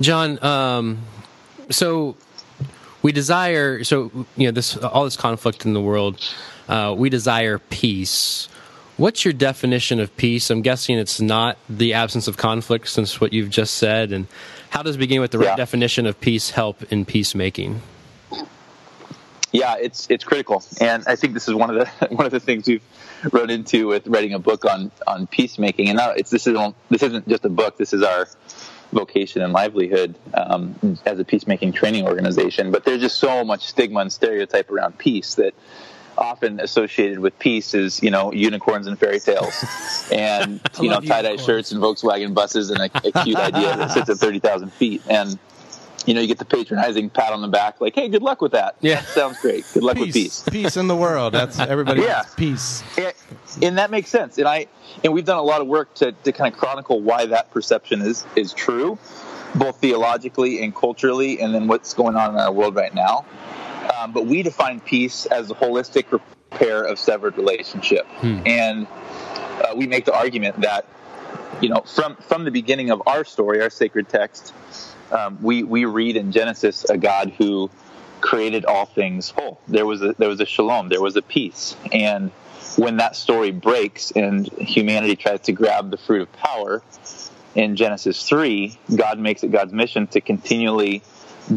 John, um, so we desire so you know this all this conflict in the world. Uh, we desire peace. What's your definition of peace? I'm guessing it's not the absence of conflict, since what you've just said. And how does beginning with the right Yeah. definition of peace help in peacemaking? Yeah, it's it's critical, and I think this is one of the one of the things we've run into with writing a book on on peacemaking. And now it's this isn't this isn't just a book. This is our vocation and livelihood um, as a peacemaking training organization. But there's just so much stigma and stereotype around peace that often associated with peace is you know unicorns and fairy tales, and you know tie dye shirts and Volkswagen buses and a, a cute idea that sits at thirty thousand feet and. You know, you get the patronizing pat on the back, like, "Hey, good luck with that. Yeah. that sounds great. Good luck with peace." peace in the world. That's everybody. Yeah. wants peace. and, and that makes sense. And I and we've done a lot of work to, to kind of chronicle why that perception is is true, both theologically and culturally, and then what's going on in our world right now. Um, but we define peace as a holistic repair of severed relationship, and uh, we make the argument that you know from from the beginning of our story, our sacred text, um, we we read in Genesis a God who created all things whole. There was a there was a shalom, there was a peace, and when that story breaks and humanity tries to grab the fruit of power in Genesis three, God makes it God's mission to continually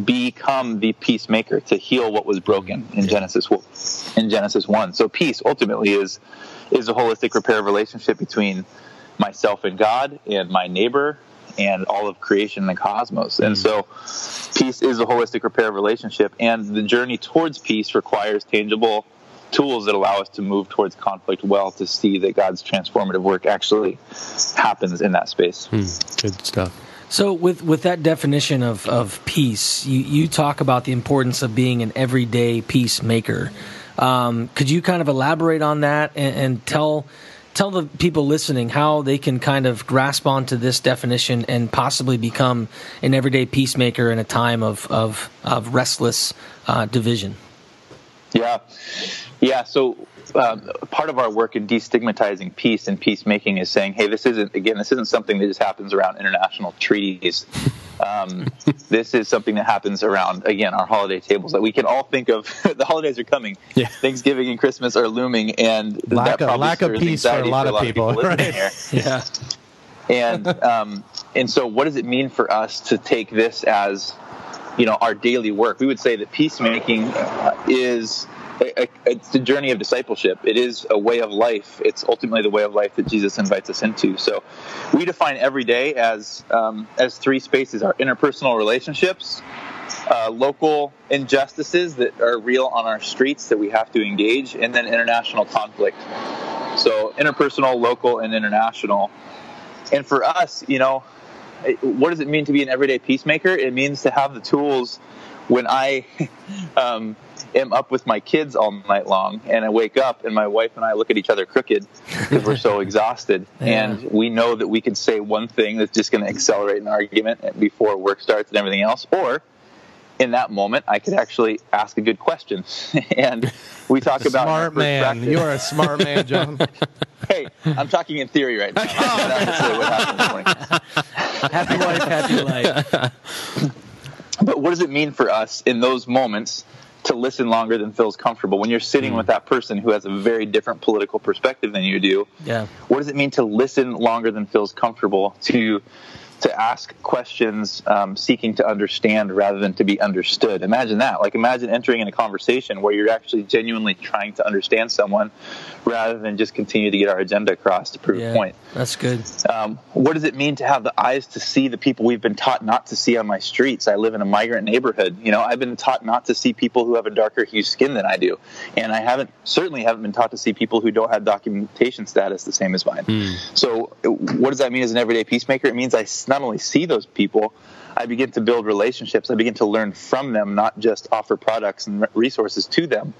become the peacemaker to heal what was broken in Genesis in Genesis one. So peace ultimately is is a holistic repair of relationship between myself and God and my neighbor and all of creation and the cosmos. And so peace is a holistic repair of relationship and the journey towards peace requires tangible tools that allow us to move towards conflict well to see that God's transformative work actually happens in that space. Good stuff. So, with with that definition of of peace, you you talk about the importance of being an everyday peacemaker. Um, could you kind of elaborate on that and, and tell tell the people listening how they can kind of grasp onto this definition and possibly become an everyday peacemaker in a time of of, of restless uh, division? Yeah, yeah. So um, part of our work in destigmatizing peace and peacemaking is saying, hey, this isn't again, this isn't something that just happens around international treaties. Um, this is something that happens around again our holiday tables that we can all think of. the holidays are coming. Yeah. Thanksgiving and Christmas are looming, and Lack that of- probably lack of peace for a anxiety lot of people, listening right. here Yeah, and um, and so what does it mean for us to take this as you know our daily work we would say that peacemaking uh, is a, a, it's the journey of discipleship. It is a way of life. It's ultimately the way of life that jesus invites us into. So we define every day as um, as three spaces our interpersonal relationships uh, local injustices that are real on our streets that we have to engage and then international conflict. So interpersonal local and international. And for us, you know, what does it mean to be an everyday peacemaker? It means to have the tools when I um, am up with my kids all night long and I wake up and my wife and I look at each other crooked because we're so exhausted. Yeah. And we know that we could say one thing that's just going to accelerate an argument before work starts and everything else. Or in that moment, I could actually ask a good question. and we talk about Smart man. practice- You are a smart man, John. hey, I'm talking in theory right now. Oh, Not what happened this morning. Happy wife, happy life. But what does it mean for us in those moments to listen longer than feels comfortable? When you're sitting hmm. with that person who has a very different political perspective than you do, Yeah. what does it mean to listen longer than feels comfortable to to ask questions um, seeking to understand rather than to be understood imagine that like imagine entering in a conversation where you're actually genuinely trying to understand someone rather than just continue to get our agenda across to prove Yeah. a point That's good. um, what does it mean to have the eyes to see the people we've been taught not to see on my streets? I live in a migrant neighborhood. You know, I've been taught not to see people who have a darker hue skin than I do, and I haven't certainly haven't been taught to see people who don't have documentation status the same as mine. So, what does that mean as an everyday peacemaker? It means I not only see those people. I begin to build relationships. I begin to learn from them, not just offer products and resources to them,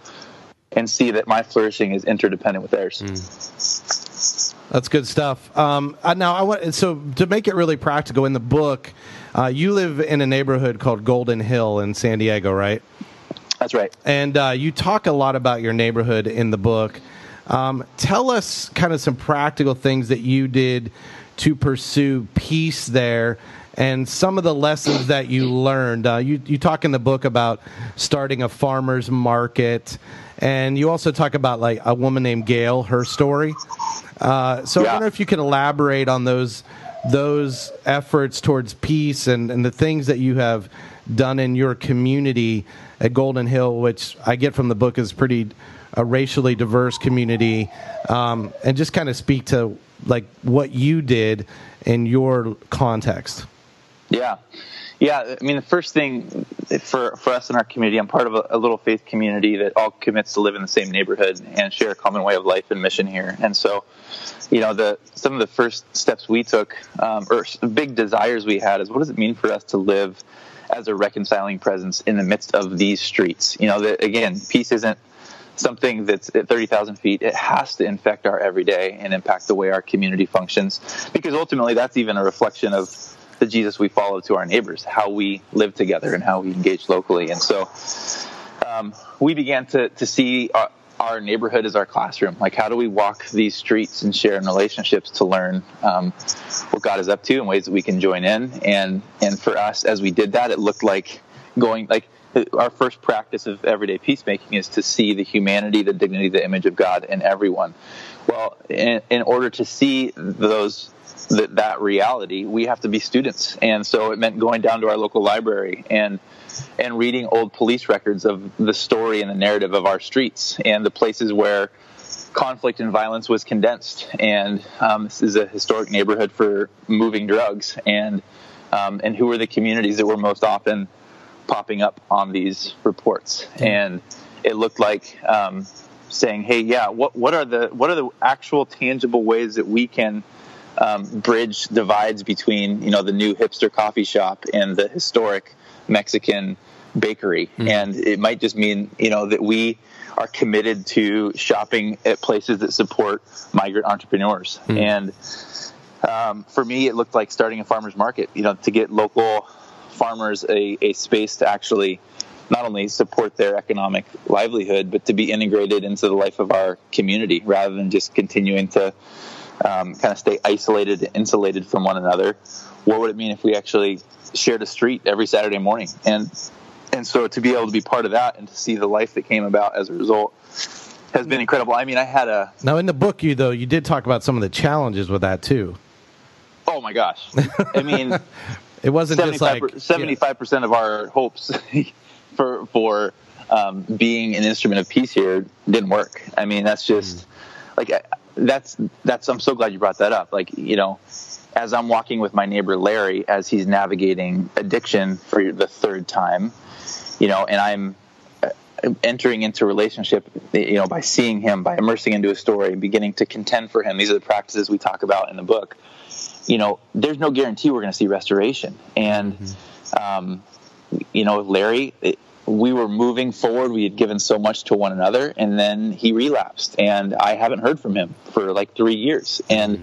and see that my flourishing is interdependent with theirs. That's good stuff. Um, now, I want so to make it really practical in the book. Uh, you live in a neighborhood called Golden Hill in San Diego, right? That's right. And uh, you talk a lot about your neighborhood in the book. Um, tell us kind of some practical things that you did to pursue peace there and some of the lessons that you learned. Uh, you, you talk in the book about starting a farmer's market, and you also talk about like a woman named Gail, her story. Uh, so I wonder if you could elaborate on those those efforts towards peace and, and the things that you have done in your community at Golden Hill, which I get from the book is pretty a racially diverse community, um, and just kind of speak to like what you did in your context. Yeah. Yeah, I mean, the first thing for for us in our community, I'm part of a, a little faith community that all commits to live in the same neighborhood and share a common way of life and mission here. And so, you know, the some of the first steps we took, um, or big desires we had, is what does it mean for us to live as a reconciling presence in the midst of these streets? You know, that again, peace isn't something that's at 30,000 feet, it has to infect our everyday and impact the way our community functions. Because ultimately, that's even a reflection of the Jesus we follow to our neighbors, how we live together and how we engage locally. And so um, we began to, to see our, our neighborhood as our classroom. Like, how do we walk these streets and share in relationships to learn um, what God is up to and ways that we can join in? And and for us, as we did that, it looked like going like our first practice of everyday peacemaking is to see the humanity, the dignity, the image of God in everyone. Well, in, in order to see those that, that reality, we have to be students, and so it meant going down to our local library and and reading old police records of the story and the narrative of our streets and the places where conflict and violence was condensed. And um, this is a historic neighborhood for moving drugs, and um, and who were the communities that were most often popping up on these reports? And it looked like um, saying, "Hey, yeah, what what are the what are the actual tangible ways that we can um, bridge divides between you know the new hipster coffee shop and the historic Mexican bakery, and it might just mean you know that we are committed to shopping at places that support migrant entrepreneurs. And um, for me, it looked like starting a farmers market. You know, to get local farmers a, a space to actually not only support their economic livelihood, but to be integrated into the life of our community rather than just continuing to um, kind of stay isolated, insulated from one another. What would it mean if we actually shared a street every Saturday morning? And and so to be able to be part of that and to see the life that came about as a result has been incredible. I mean, I had a Now, in the book, you though you did talk about some of the challenges with that too. oh my gosh, I mean. It wasn't just like seventy-five percent of our hopes for for um, being an instrument of peace here didn't work. I mean, that's just like that's that's. I'm so glad you brought that up. Like you know, as I'm walking with my neighbor Larry as he's navigating addiction for the third time, you know, and I'm uh, entering into relationship, you know, by seeing him, by immersing into a story, beginning to contend for him. These are the practices we talk about in the book you know, there's no guarantee we're going to see restoration. And um, you know, Larry, it, we were moving forward. We had given so much to one another, and then he relapsed, and I haven't heard from him for like three years, and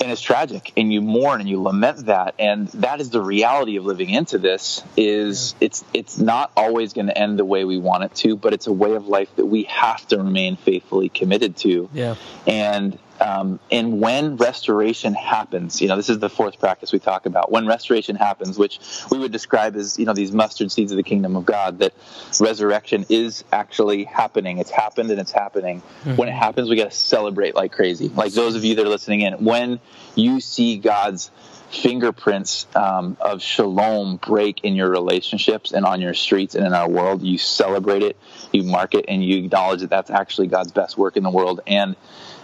and it's tragic. And you mourn and you lament that, and that is the reality of living into this. Is it's it's not always going to end the way we want it to, but it's a way of life that we have to remain faithfully committed to. Yeah. And um, and when restoration happens, you know, this is the fourth practice we talk about. When restoration happens, which we would describe as, you know, these mustard seeds of the kingdom of God, that resurrection is actually happening. It's happened and it's happening. When it happens, we got to celebrate like crazy. Like those of you that are listening in, when you see God's fingerprints um, of shalom break in your relationships and on your streets and in our world, you celebrate it, you mark it, and you acknowledge that that's actually God's best work in the world. And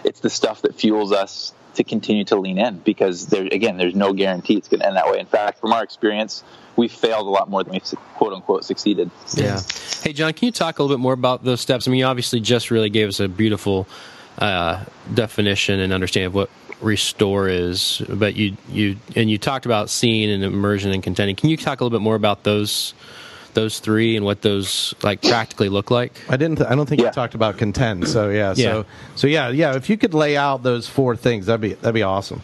it's the stuff that fuels us to continue to lean in because there again there's no guarantee it's going to end that way in fact from our experience we failed a lot more than we quote unquote succeeded Yeah. Hey, John, can you talk a little bit more about those steps? I mean, you obviously just really gave us a beautiful uh, definition and understanding of what restore is, but you you and you talked about seeing and immersion and contending. Can you talk a little bit more about those those three and what those like practically look like? I didn't. I don't think Yeah. you talked about contend. So yeah. Yeah. So so yeah. Yeah. If you could lay out those four things, that'd be that'd be awesome.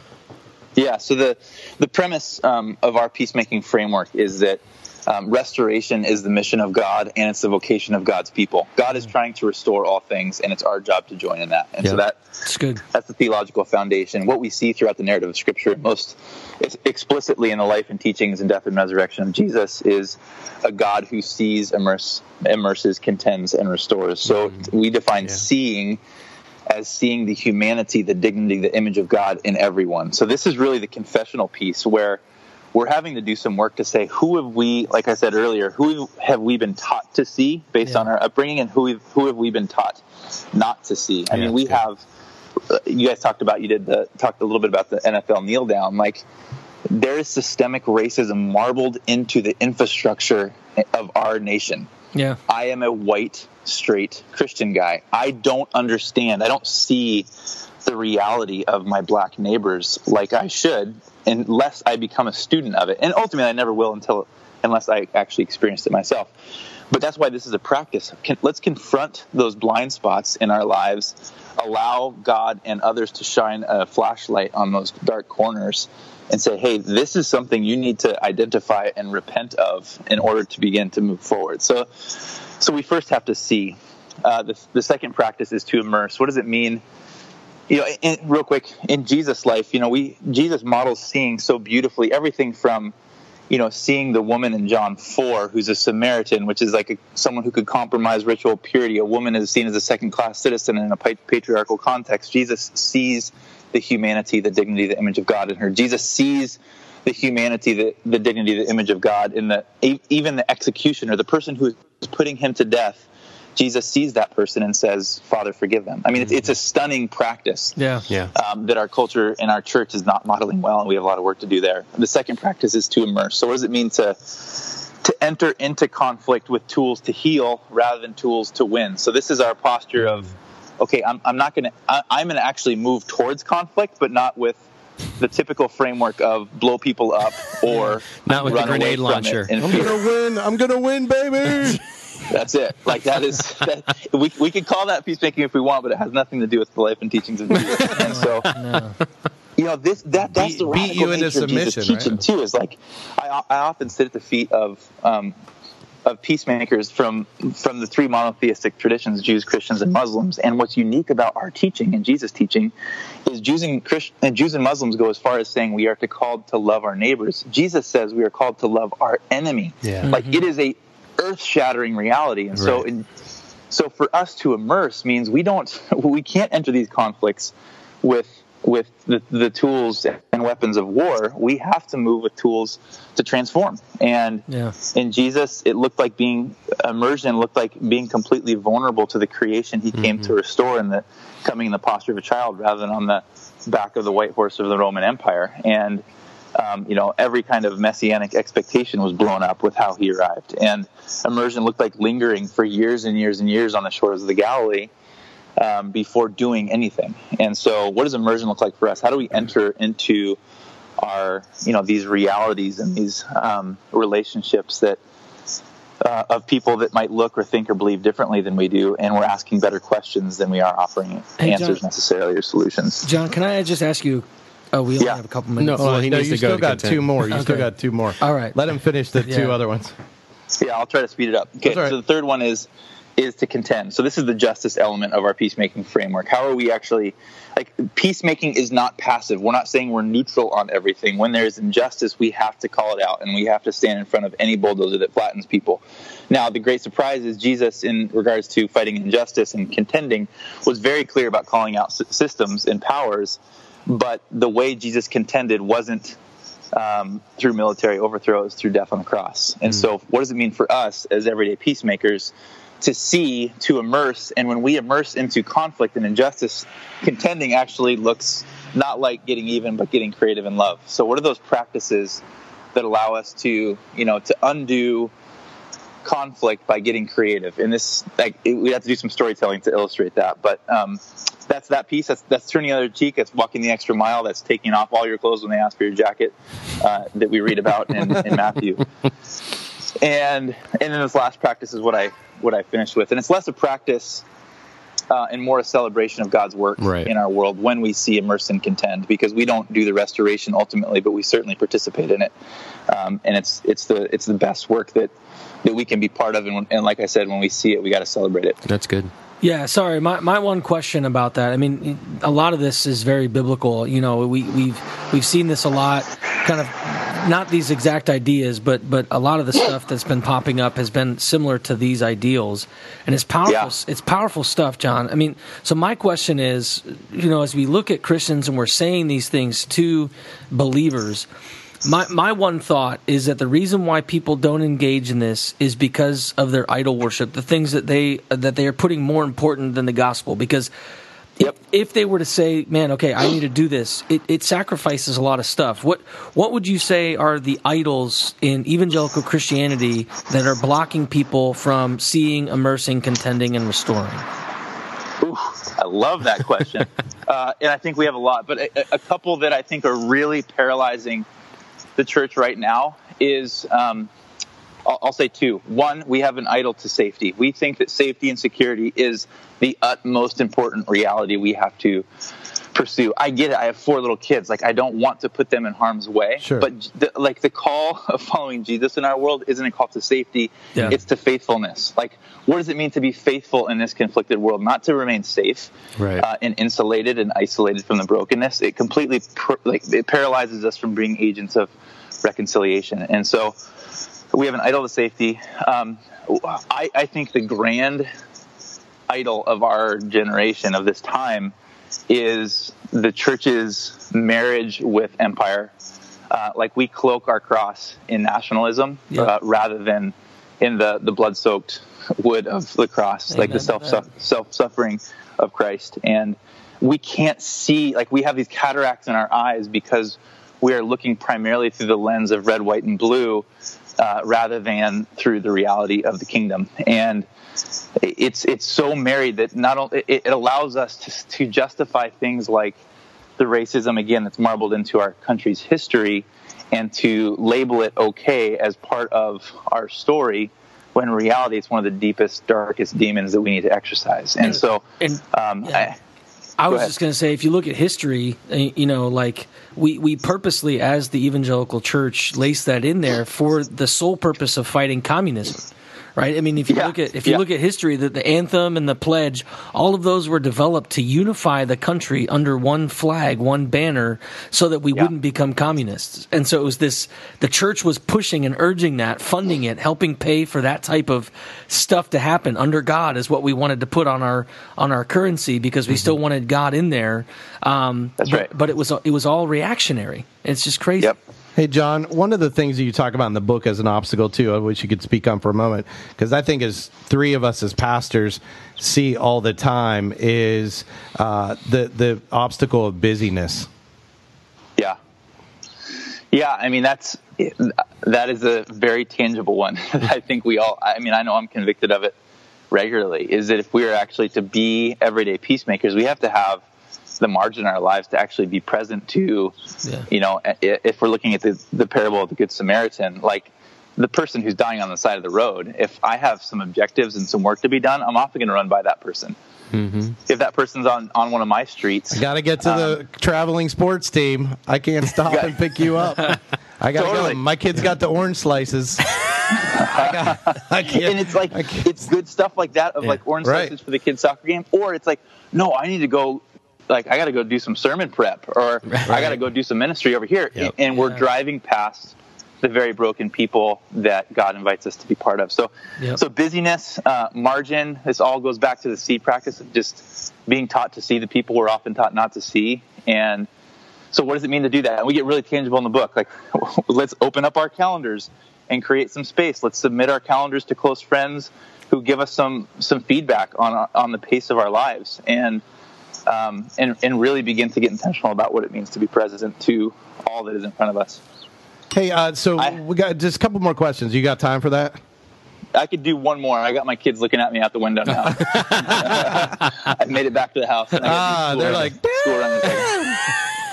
Yeah. So the the premise um, of our peacemaking framework is that um, restoration is the mission of God and it's the vocation of God's people. God is trying to restore all things, and it's our job to join in that. And so Yeah. that It's good. that's the theological foundation. What we see throughout the narrative of Scripture, most explicitly in the life and teachings and death and resurrection of Jesus, is a God who sees, immerse, immerses, contends, and restores. So we define seeing as seeing the humanity, the dignity, the image of God in everyone. So this is really the confessional piece where we're having to do some work to say who have we, like I said earlier, who have we been taught to see based Yeah. on our upbringing, and who we've, who have we been taught not to see? I Yeah, mean, we that's have. uh, You guys talked about you did the talked a little bit about the NFL kneel down. Like there is systemic racism marbled into the infrastructure of our nation. Yeah. I am a white, straight Christian guy. I don't understand. I don't see the reality of my black neighbors like I should unless I become a student of it. And ultimately, I never will until unless I actually experienced it myself. But that's why this is a practice. Let's confront those blind spots in our lives, allow God and others to shine a flashlight on those dark corners, and say, hey, this is something you need to identify and repent of in order to begin to move forward. So, so we first have to see. Uh, the, the second practice is to immerse. What does it mean? You know, in, real quick, in Jesus' life, you know, we Jesus models seeing so beautifully everything from you know, seeing the woman in John 4 who's a Samaritan, which is like a, someone who could compromise ritual purity. A woman is seen as a second class citizen in a patriarchal context. Jesus sees the humanity, the dignity, the image of God in her. Jesus sees the humanity, the, the dignity, the image of God in the even the executioner, the person who is putting him to death. Jesus sees that person and says, "Father, forgive them." I mean, it's, it's a stunning practice Yeah. Yeah. um, that our culture and our church is not modeling well, and we have a lot of work to do there. The second practice is to immerse. So, what does it mean to to enter into conflict with tools to heal rather than tools to win? So, this is our posture of, okay, I'm, I'm not going to, I'm going to actually move towards conflict, but not with the typical framework of blow people up or Not with the run away grenade launcher. I'm gonna win. I'm gonna win, baby. That's it. Like that is that, we we could call that peacemaking if we want, but it has nothing to do with the life and teachings of Jesus. And so, you know, this that that's the beat radical you into nature of Jesus' submission, teaching right? too. Is like I I often sit at the feet of um, of peacemakers from from the three monotheistic traditions, Jews, Christians, and Muslims. And what's unique about our teaching and Jesus' teaching is Jews and Christ- and Jews and Muslims go as far as saying we are to called to love our neighbors. Jesus says we are called to love our enemy. Yeah. Like it is a earth shattering reality. And so in so for us to immerse means we don't we can't enter these conflicts with with the, the tools and weapons of war. We have to move with tools to transform. And Yeah. in jesus it looked like being immersion looked like being completely vulnerable to the creation he came mm-hmm. to restore and the coming in the posture of a child rather than on the back of the white horse of the roman empire. And um, you know, every kind of messianic expectation was blown up with how he arrived. And immersion looked like lingering for years and years and years on the shores of the Galilee um, before doing anything. And so, what does immersion look like for us? How do we enter into our, you know these realities and these um, relationships that uh, of people that might look or think or believe differently than we do, and we're asking better questions than we are offering Hey, answers John- necessarily or solutions. John, can I just ask you? Oh, we only Yeah. have a couple minutes. No, well, he no, needs you to go still to got contend. two more. You still got two more. All right. Let him finish the two other ones. Yeah, I'll try to speed it up. Okay, That's all right. so the third one is is to contend. So this is the justice element of our peacemaking framework. How are we actually like peacemaking is not passive. We're not saying we're neutral on everything. When there is injustice, we have to call it out and we have to stand in front of any bulldozer that flattens people. Now, the great surprise is Jesus in regards to fighting injustice and contending was very clear about calling out s- systems and powers, but the way Jesus contended wasn't um, through military overthrows, through death on the cross. And so, what does it mean for us as everyday peacemakers to see, to immerse? And when we immerse into conflict and injustice, contending actually looks not like getting even, but getting creative in love. So, what are those practices that allow us to, you know, to undo? Conflict by getting creative. And this like it, we have to do some storytelling to illustrate that. But um, that's that piece. That's that's turning the other cheek. That's walking the extra mile. That's taking off all your clothes when they ask for your jacket uh, that we read about in, in matthew. And and then this last practice is what i what i finished with. And it's less a practice uh, and more a celebration of God's work Right. in our world when we see immerse and contend, because we don't do the restoration ultimately, but we certainly participate in it, um, and it's it's the it's the best work that that we can be part of, and, and like I said, when we see it, we got to celebrate it. That's good. Yeah, sorry. My my one question about that. I mean, a lot of this is very biblical. You know, we we've we've seen this a lot. Kind of not these exact ideas, but but a lot of the stuff that's been popping up has been similar to these ideals, and it's powerful. Yeah. It's powerful stuff, John. I mean, so my question is, you know, as we look at Christians and we're saying these things to believers. My my one thought is that the reason why people don't engage in this is because of their idol worship, the things that they that they are putting more important than the gospel. Because Yep. if they were to say, "Man, okay, I need to do this," it, it sacrifices a lot of stuff. What what would you say are the idols in evangelical Christianity that are blocking people from seeing, immersing, contending, and restoring? Ooh, I love that question, uh, and I think we have a lot, but a, a couple that I think are really paralyzing the church right now is. Um, I'll, I'll say two. One, we have an idol to safety. We think that safety and security is the utmost important reality we have to pursue. I get it. I have four little kids. Like I don't want to put them in harm's way. Sure. But the, like the call of following Jesus in our world isn't a call to safety. Yeah. It's to faithfulness. Like what does it mean to be faithful in this conflicted world? Not to remain safe Right. uh, and insulated and isolated from the brokenness. It completely per, like it paralyzes us from being agents of reconciliation. And so we have an idol to safety. Um, I, I think the grand idol of our generation of this time is the church's marriage with empire. Uh, like we cloak our cross in nationalism Yeah. uh, rather than in the, the blood soaked wood of the cross, like the self self suffering of Christ. And we can't see, like, we have these cataracts in our eyes because we are looking primarily through the lens of red, white, and blue uh, rather than through the reality of the kingdom. And it's it's so married that not only it, it allows us to, to justify things like the racism again that's marbled into our country's history and to label it okay as part of our story when in reality it's one of the deepest darkest demons that we need to exercise and so And um, Yeah. I, I was just going to say, if you look at history, uh, you know, like we, we purposely, as the evangelical church, lace that in there for the sole purpose of fighting communism. Right. I mean, if you Yeah. look at if you Yeah. look at history, that the anthem and the pledge, all of those were developed to unify the country under one flag, one banner, so that we Yeah. wouldn't become communists. And so it was this: the church was pushing and urging that, funding it, helping pay for that type of stuff to happen under God is what we wanted to put on our on our currency because we still wanted God in there. Um, That's but, right. But it was it was all reactionary. It's just crazy. yep Hey, John, one of the things that you talk about in the book as an obstacle, too, I wish you could speak on for a moment, because I think as three of us as pastors see all the time, is uh, the, the obstacle of busyness. Yeah. Yeah, I mean that's that is a very tangible one. I think we all I mean I know I'm convicted of it regularly is that if we are actually to be everyday peacemakers, we have to have the margin in our lives to actually be present to, Yeah. you know, if we're looking at the, the parable of the Good Samaritan, like the person who's dying on the side of the road, if I have some objectives and some work to be done, I'm often going to run by that person. Mm-hmm. If that person's on, on one of my streets, I Got to get to the um, traveling sports team. I can't stop Got- and pick you up. I got to Totally. go. My kid's got the orange slices. I, got, I can't. and it's like it's good stuff like that of like orange Right. slices for the kids soccer game or it's like no i need to go like i gotta go do some sermon prep or i gotta go do some ministry over here Yep. and we're driving past the very broken people that god invites us to be part of so Yep. so busyness uh, margin this all goes back to the seed practice of just being taught to see the people we're often taught not to see and so what does it mean to do that? And we get really tangible in the book. Like, let's open up our calendars and create some space. Let's submit our calendars to close friends who give us some some feedback on on the pace of our lives, and um, and and really begin to get intentional about what it means to be present to all that is in front of us. hey, uh, so I- we got just a couple more questions. You got time for that? I could do one more. I got my kids looking at me out the window now. I made it back to the house. And I Ah, they're like,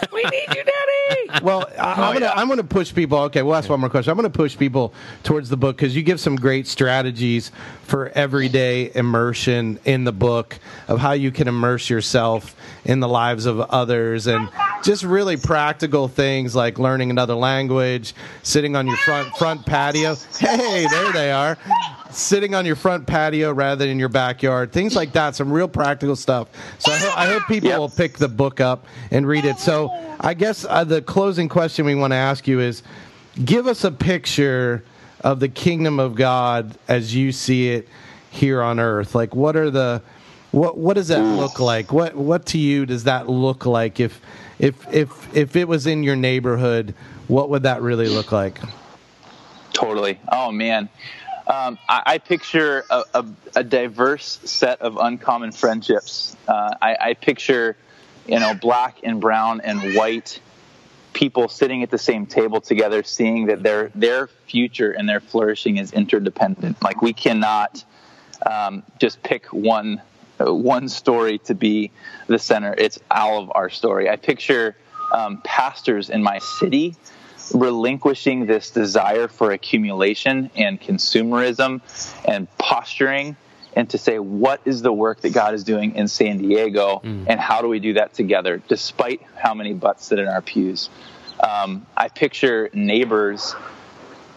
school run to take. we need you, Daddy. Well, I, I'm gonna yeah. I'm gonna push people. Okay, we'll ask one more question. I'm gonna push people towards the book because you give some great strategies for everyday immersion in the book of how you can immerse yourself in the lives of others and just really practical things like learning another language, sitting on your front front patio. Hey, there they are. Sitting on your front patio rather than in your backyard, things like that. Some real practical stuff. So I, ho- I hope people Yep. will pick the book up and read it. So I guess uh, the closing question we want to ask you is give us a picture of the kingdom of God as you see it here on earth. Like what are the what what does that look like? What what to you does that look like if if if if it was in your neighborhood, what would that really look like? Totally. Oh man, um, I, I picture a, a, a diverse set of uncommon friendships. Uh, I, I picture, you know, black and brown and white people sitting at the same table together, seeing that their their future and their flourishing is interdependent. Like we cannot um, just pick one uh, one story to be the center. It's all of our story. I picture um, pastors in my city relinquishing this desire for accumulation and consumerism and posturing and to say what is the work that God is doing in San Diego and how do we do that together despite how many butts sit in our pews. Um, I picture neighbors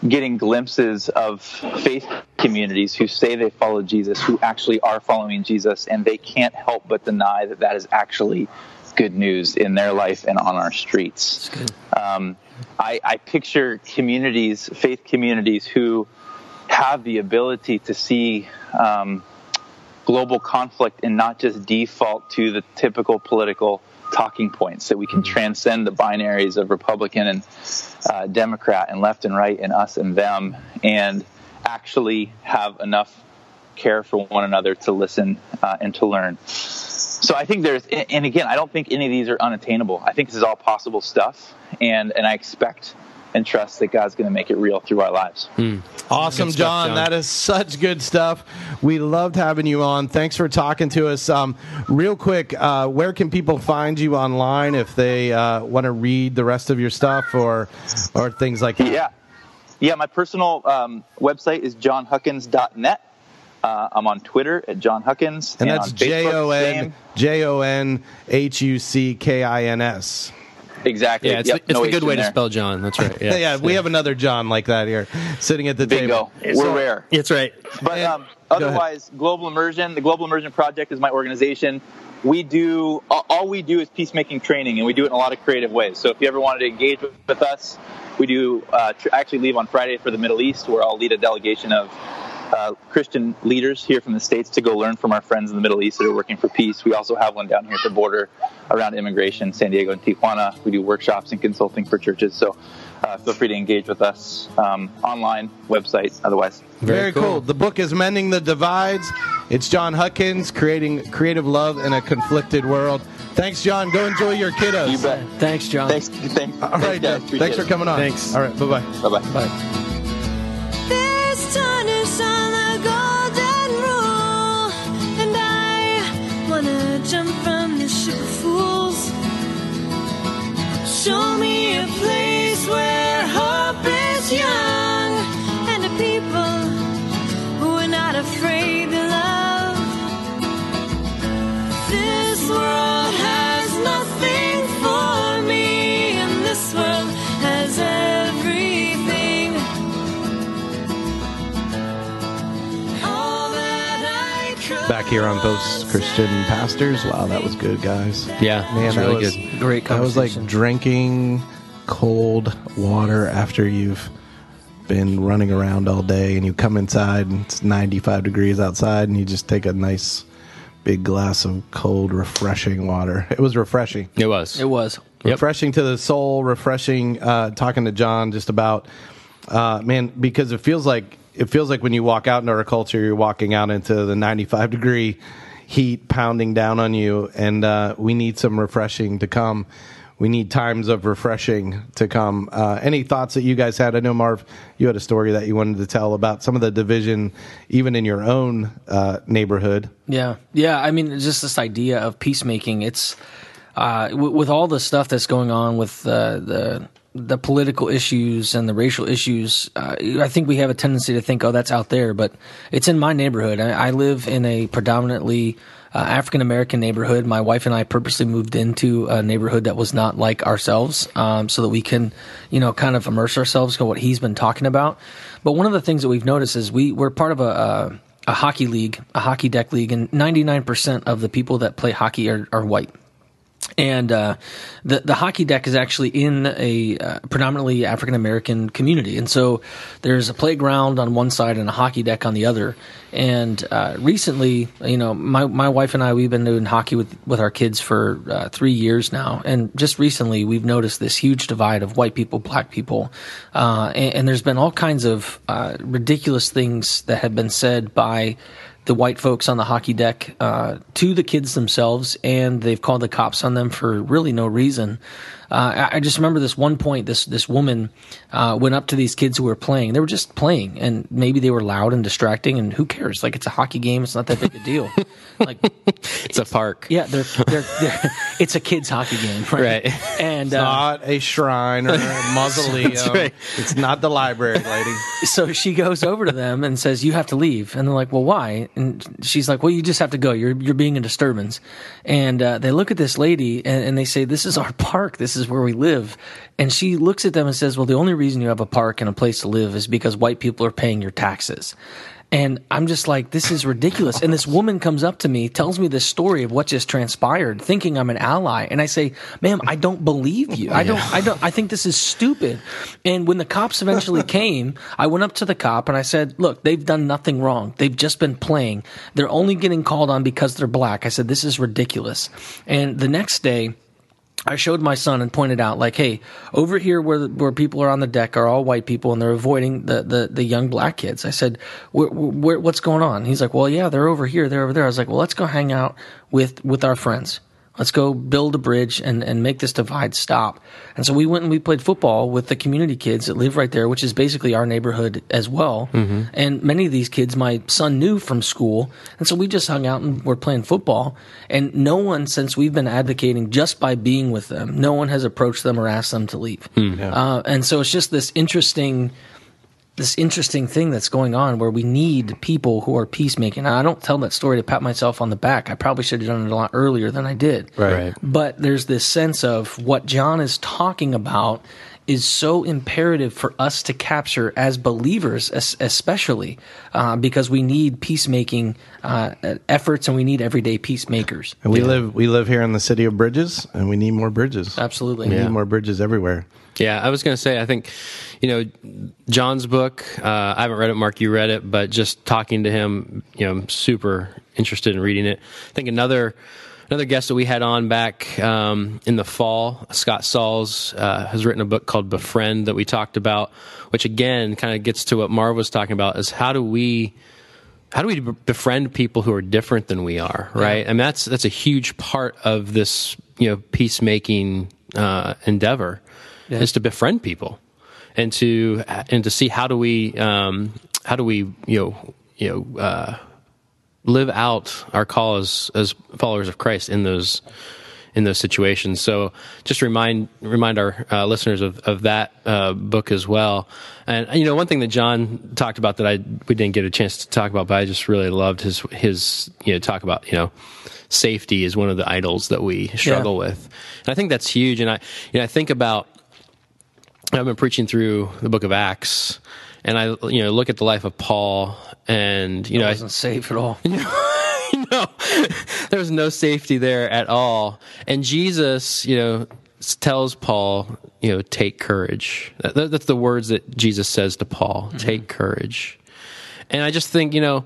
getting glimpses of faith communities who say they follow Jesus, who actually are following Jesus, and they can't help but deny that that is actually good news in their life and on our streets. Um, I, I picture communities, faith communities, who have the ability to see um, global conflict and not just default to the typical political talking points that we can transcend the binaries of Republican and uh, Democrat and left and right and us and them and actually have enough care for one another to listen uh, and to learn. So I think there's, and again, I don't think any of these are unattainable. I think this is all possible stuff, and and I expect and trust that God's going to make it real through our lives. Awesome, stuff, John. John. That is such good stuff. We loved having you on. Thanks for talking to us. Um, real quick, uh, where can people find you online if they uh, want to read the rest of your stuff or or things like that? Yeah. Yeah, my personal um, website is johnhuckins.net. Uh, I'm on Twitter at John Huckins. And that's on Facebook, J O N same. J O N H U C K I N S. Exactly. Yeah, it's, Yep, the, it's no the good H in way to spell John. That's right. Yeah, Yeah, we have another John like that here sitting at the Bingo. table. We're rare. That's right. But um, go ahead. otherwise, Global Immersion, the Global Immersion Project is my organization. We do all all we do is peacemaking training, and we do it in a lot of creative ways. So if you ever wanted to engage with, with us, we do uh, tr- actually leave on Friday for the Middle East, where I'll lead a delegation of uh, Christian leaders here from the states to go learn from our friends in the Middle East that are working for peace. We also have one down here at the border around immigration, San Diego and Tijuana. We do workshops and consulting for churches. So uh, feel free to engage with us um, online, website, otherwise. Very, cool. The book is Mending the Divides. It's John Huckins, creating creative love in a conflicted world. Thanks, John. Go enjoy your kiddos. You bet. Thanks, John. Thanks. Thanks. All right, guys. guys. Thanks for coming on. Thanks. All right, Bye-bye. bye bye. Bye on the golden rule, and I wanna jump from ship of fools. Show me a place where hope is young and people who are not afraid to love. This world Back here on Post Christian Pastors. Wow, that was good, guys. Yeah, Man, it's that really was, good. Great That was like drinking cold water after you've been running around all day and you come inside and it's 95 degrees outside and you just take a nice big glass of cold, refreshing water. It was refreshing. It was. It was. Yep. refreshing to the soul refreshing uh talking to john just about uh man because it feels like it feels like when you walk out into our culture you're walking out into the 95 degree heat pounding down on you. And uh we need some refreshing to come. We need times of refreshing to come. Uh any thoughts that you guys had? I know marv you had a story that you wanted to tell about some of the division even in your own uh neighborhood. Yeah, yeah. I mean, just this idea of peacemaking. It's uh, w- with all the stuff that's going on with uh, the the political issues and the racial issues. Uh, I think we have a tendency to think, "Oh, that's out there," but it's in my neighborhood. I, I live in a predominantly uh, African American neighborhood. My wife and I purposely moved into a neighborhood that was not like ourselves, um, so that we can, you know, kind of immerse ourselves in what he's been talking about. But one of the things that we've noticed is we we're part of a. a a hockey league, a hockey deck league, and 99% of the people that play hockey are, are white. And uh, the the hockey deck is actually in a uh, predominantly African American community, and so there's a playground on one side and a hockey deck on the other. And uh, recently, you know, my my wife and I we've been doing hockey with with our kids for uh, three years now, and just recently we've noticed this huge divide of white people, black people, uh, and, and there's been all kinds of uh, ridiculous things that have been said by the white folks on the hockey deck uh, to the kids themselves, and they've called the cops on them for really no reason. Uh, I, I just remember this one point. This this woman uh, went up to these kids who were playing. They were just playing, and maybe they were loud and distracting. And who cares? Like it's a hockey game. It's not that big a deal. like It's a park. yeah, they're, they're, they're, it's a kids hockey game, right? Right. And uh, not a shrine or a mausoleum right. it's not the library lady so she goes over to them and says, "You have to leave." And they're like, "Well, why?" And she's like, "Well, you just have to go. You're you're being a disturbance." And uh, they look at this lady and, and they say, "This is our park. This is where we live." And she looks at them and says, "Well, the only reason you have a park and a place to live is because white people are paying your taxes." And I'm just like, this is ridiculous. And this woman comes up to me, tells me this story of what just transpired, thinking I'm an ally. And I say, ma'am, I don't believe you. I don't, I don't, I think this is stupid. And when the cops eventually came, I went up to the cop and I said, look, they've done nothing wrong. They've just been playing. They're only getting called on because they're black. I said, this is ridiculous. And the next day, I showed my son and pointed out, like, hey, over here where where people are on the deck are all white people and they're avoiding the the, the young black kids. I said, what's going on? He's like, well, yeah, they're over here, they're over there. I was like, well, let's go hang out with with our friends. Let's go build a bridge and, and make this divide stop. And so we went and we played football with the community kids that live right there, which is basically our neighborhood as well. And many of these kids my son knew from school. And so we just hung out and were playing football. And no one, since we've been advocating just by being with them, no one has approached them or asked them to leave. Uh, and so it's just this interesting this interesting thing that's going on where we need people who are peacemaking. And I don't tell that story to pat myself on the back. I probably should have done it a lot earlier than I did. Right. But there's this sense of what John is talking about is so imperative for us to capture as believers, especially uh, because we need peacemaking uh, efforts and we need everyday peacemakers. And we live we live here in the city of bridges, and we need more bridges. Absolutely. We Yeah. need more bridges everywhere. Yeah, I was going to say, I think, you know, John's book, uh, I haven't read it, Mark, you read it, but just talking to him, you know, I'm super interested in reading it. I think another. Another guest that we had on back um, in the fall, Scott Sauls, uh, has written a book called Befriend that we talked about, which again kind of gets to what Marv was talking about: is how do we how do we befriend people who are different than we are, right? I mean, that's that's a huge part of this, you know, peacemaking uh, endeavor is to befriend people and to and to see how do we um, how do we you know you know uh, live out our call as as followers of Christ in those in those situations. So just remind remind our uh, listeners of of that uh, book as well. And you know, one thing that John talked about that I we didn't get a chance to talk about, but I just really loved his his you know talk about you know safety is one of the idols that we struggle with, and I think that's huge. And I you know I think about I've been preaching through the book of Acts, and I you know look at the life of Paul, and you know I, wasn't safe at all. no, there's no safety there at all. And Jesus, you know, tells Paul, you know, take courage. That- that- that's the words that Jesus says to Paul mm-hmm. take courage. And I just think, you know,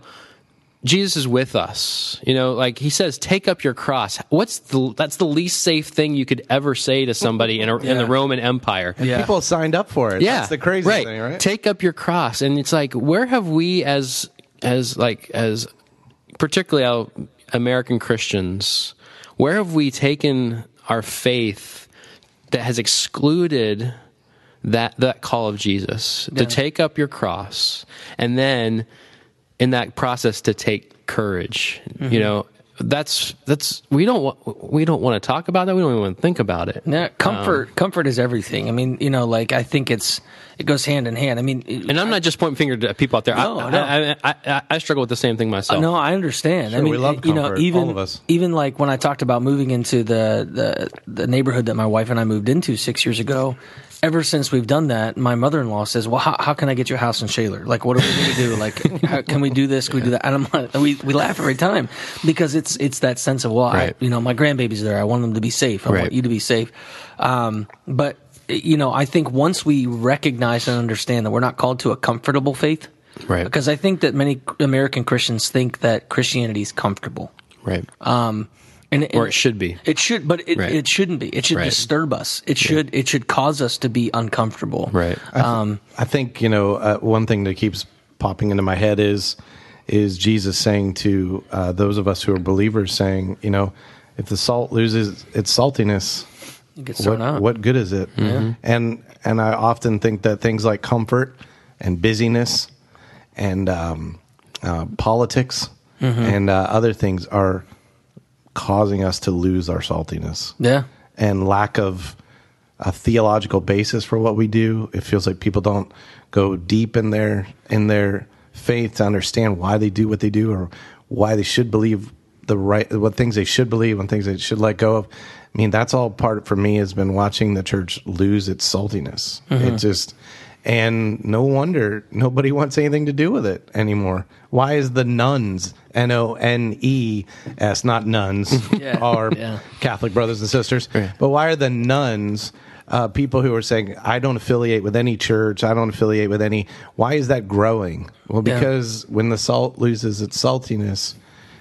Jesus is with us. You know, like he says, take up your cross. What's the, that's the least safe thing you could ever say to somebody in, a, in the Roman Empire. Yeah. People signed up for it. Yeah, That's the crazy right. thing, right? Take up your cross, and it's like, where have we, as as like as particularly our American Christians, where have we taken our faith that has excluded that that call of Jesus to take up your cross, and then in that process to take courage? Mm-hmm. You know. That's that's we don't wa- we don't want to talk about that. We don't even want to think about it. Yeah, comfort comfort is everything. I mean, you know, like I think it's it goes hand in hand. I mean, And I'm not just pointing finger to people out there. No, I, no. I, I, I, I struggle with the same thing myself. No, I understand. I mean, we love you know, comfort, even all of us. even like when I talked about moving into the, the the neighborhood that my wife and I moved into six years ago. Ever since we've done that, my mother in law says, "Well, how, how can I get your house in Shaler? Like, what are we going to do? Like, how, can we do this? Can we do that?" And I'm like, we we laugh every time because it's it's that sense of, well, Right. I, you know, my grandbaby's there. I want them to be safe. I Right. want you to be safe. Um, but you know, I think once we recognize and understand that we're not called to a comfortable faith, Right. Because I think that many American Christians think that Christianity is comfortable, right. And, and or it should be. It should, but it, Right. it shouldn't be. It should Right. disturb us. It should it should cause us to be uncomfortable. Right. Um, I think you know uh, one thing that keeps popping into my head is is Jesus saying to uh, those of us who are believers, saying, you know, if the salt loses its saltiness, It gets thrown what, out. what good is it? And and I often think that things like comfort and busyness and um, uh, politics and uh, other things are causing us to lose our saltiness Yeah. and lack of a theological basis for what we do. It feels like people don't go deep in their in their faith to understand why they do what they do or why they should believe the right what things they should believe and things they should let go of. I mean, that's all part for me has been watching the church lose its saltiness. It mm-hmm. just and no wonder nobody wants anything to do with it anymore. Why is the nuns N O N E S not nuns Yeah. are Yeah. Catholic brothers and sisters. But why are the nuns uh, people who are saying, I don't affiliate with any church, I don't affiliate with any, why is that growing? Well, Yeah. because when the salt loses its saltiness,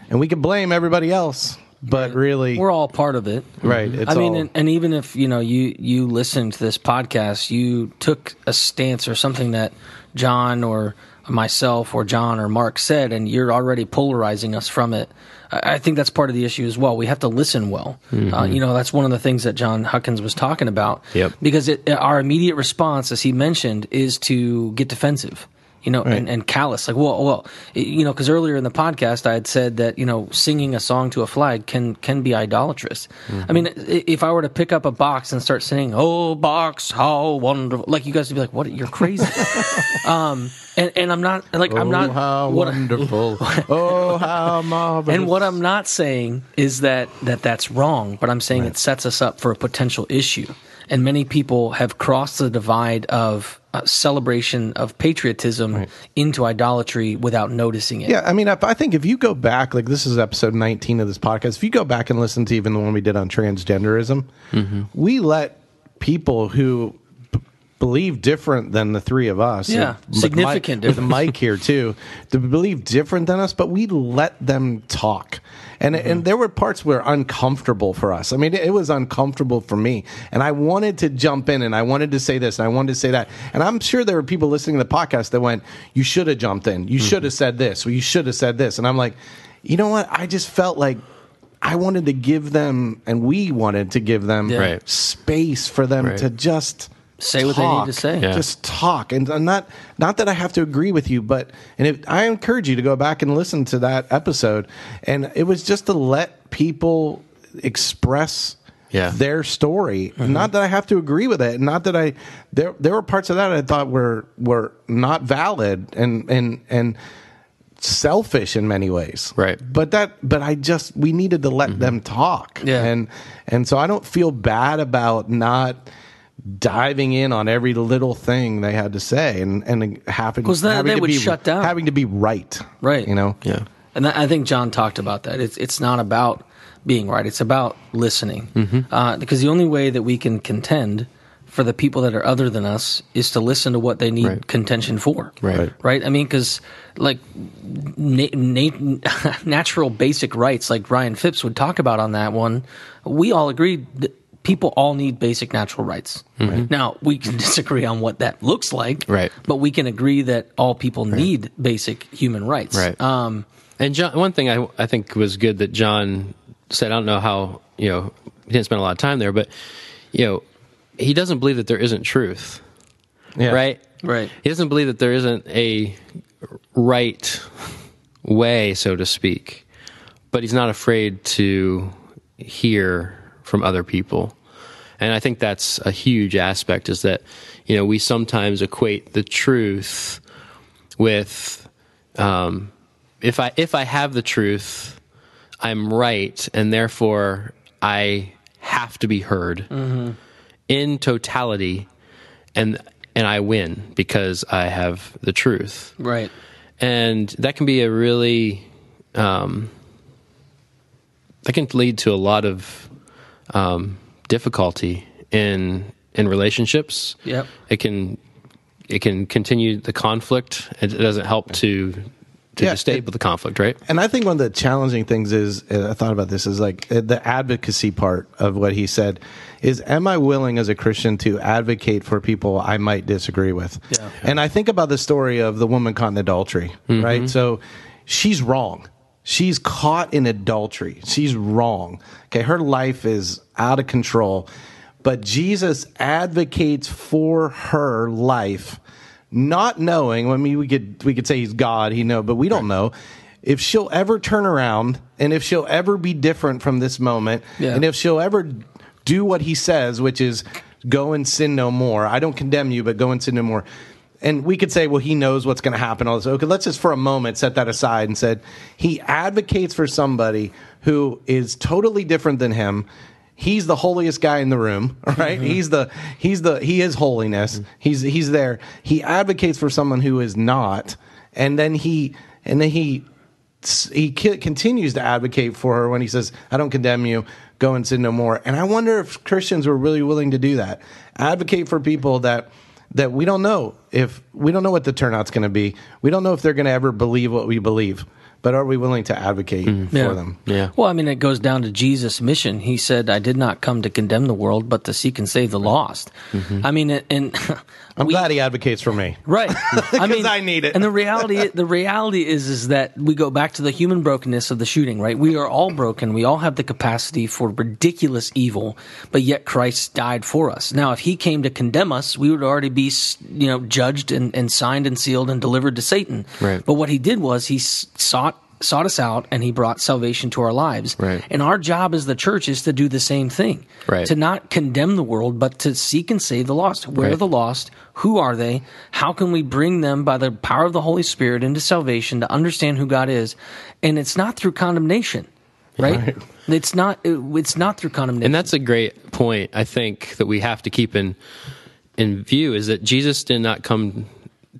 and we can blame everybody else, but really, We're all part of it. right. It's I mean, all, and, and even if you know you you listened to this podcast, you took a stance or something that John or myself or John or Mark said, and you're already polarizing us from it. I I think that's part of the issue as well. We have to listen well. Uh, you know, that's one of the things that John Huckins was talking about. Yep. Because it, our immediate response, as he mentioned, is to get defensive. You know, and, and callous. Like, well, well, you know, because earlier in the podcast I had said that you know singing a song to a flag can can be idolatrous. I mean, if I were to pick up a box and start singing, "Oh, box, how wonderful!" Like you guys would be like, "What? You're crazy." um, and and I'm not like I'm oh, not how what- wonderful. oh, how marvelous. and what I'm not saying is that, that that's wrong, but I'm saying it sets us up for a potential issue. And many people have crossed the divide of uh, celebration of patriotism into idolatry without noticing it. Yeah, I mean, if, I think if you go back, like this is episode 19 of this podcast, if you go back and listen to even the one we did on transgenderism, we let people who believe different than the three of us, Yeah, with significant Mike, with. Mike here too, to believe different than us, but we let them talk. And, Mm-hmm. and there were parts where uncomfortable for us. I mean, it was uncomfortable for me. And I wanted to jump in and I wanted to say this and I wanted to say that. And I'm sure there were people listening to the podcast that went, You should have jumped in. You should have said this. Or you should have said this. And I'm like, You know what? I just felt like I wanted to give them, and we wanted to give them. Right. space for them Right. to just Say what they need to say. Yeah. Just talk, and and not not that I have to agree with you, but and if, I encourage you to go back and listen to that episode. And it was just to let people express Yeah. their story. Mm-hmm. Not that I have to agree with it. Not that I there there were parts of that I thought were were not valid and and and selfish in many ways. Right. But that but I just we needed to let mm-hmm. them talk. Yeah. And and so I don't feel bad about not diving in on every little thing they had to say and and having 'Cause then having they to would be shut down. having to be right. Right. You know. Yeah. And that, I think John talked about that. It's it's not about being right. It's about listening. Mm-hmm. Uh, because the only way that we can contend for the people that are other than us is to listen to what they need Right. contention for. Right. Right. I mean, because like na- na- natural basic rights, like Ryan Phipps would talk about on that one, we all agreed that people all need basic natural rights. Now we can disagree on what that looks like. Mm-hmm. Right. But we can agree that all people need basic human rights. Right. Um, And John, one thing I, I think was good that John said, I don't know how, you know, he didn't spend a lot of time there, but, you know, he doesn't believe that there isn't truth, Yeah. right? Right. He doesn't believe that there isn't a right way, so to speak, but he's not afraid to hear from other people. And I think that's a huge aspect is that, you know, we sometimes equate the truth with, um, if I if I have the truth, I'm right, and therefore I have to be heard in totality, and and I win because I have the truth, Right. and that can be a really um, that can lead to a lot of um, difficulty in in relationships. Yep. It can it can continue the conflict. It doesn't help to to Yeah, destabilize the conflict, right? And I think one of the challenging things is, I thought about this, is like uh, the advocacy part of what he said is, am I willing as a Christian to advocate for people I might disagree with? Yeah. And I think about the story of the woman caught in adultery, right? So she's wrong. She's caught in adultery. She's wrong. Okay. Her life is out of control. But Jesus advocates for her life not knowing. I mean, we could we could say he's God, he know, but we don't know if she'll ever turn around and if she'll ever be different from this moment, Yeah. and if she'll ever do what he says, which is go and sin no more. I don't condemn you, but go and sin no more. And we could say, well, he knows what's going to happen. All this. Okay, let's just for a moment set that aside and said he advocates for somebody who is totally different than him. He's the holiest guy in the room right? Mm-hmm. He's the he's the he is holiness. Mm-hmm. He's he's there. He advocates for someone who is not and then he and then he he ki- continues to advocate for her when he says i don't condemn you. Go and sin no more. And i wonder if christians were really willing to do that. Advocate for people that that we don't know if we don't know what the turnout's going to be. We don't know if they're going to ever believe what we believe but are we willing to advocate mm. for Yeah. them Yeah. Well, I mean, it goes down to Jesus' mission. He said, "I did not come to condemn the world, but to seek and save the lost." Mm-hmm. I mean, and- and i'm we- glad he advocates for me Right. I mean, I need it. And the reality, the reality is, is that we go back to the human brokenness of the shooting. Right. We are all broken. We all have the capacity for ridiculous evil, but yet Christ died for us. Now, if He came to condemn us, we would already be, you know, judged and, and signed and sealed and delivered to Satan. Right. But what He did was He sought sought us out and he brought salvation to our lives Right. and our job as the church is to do the same thing Right. to not condemn the world, but to seek and save the lost. Where are the lost? Who are they? How can we bring them by the power of the Holy Spirit into salvation to understand who God is? And it's not through condemnation, right? It's not it's not through condemnation. And that's a great point. I think that we have to keep in in view is that Jesus did not come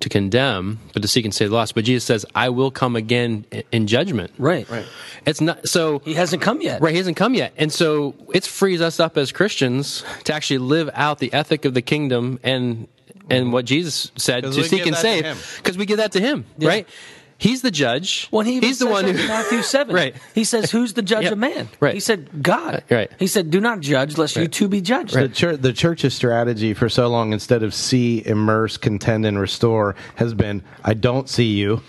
to condemn, but to seek and save the lost. But Jesus says, "I will come again in judgment." right. Right. It's not so. He hasn't come yet. Right, he hasn't come yet, and so it frees us up as Christians to actually live out the ethic of the kingdom and and what Jesus said to seek and save, because we give that to him, right? He's the judge. Well, he he's the says one that who in Matthew seven. right. He says, "Who's the judge Yep. of man?" Right. He said, "God." Right. He said, "Do not judge, lest you too be judged." The, church, the church's strategy for so long, instead of see, immerse, contend, and restore, has been I don't see you.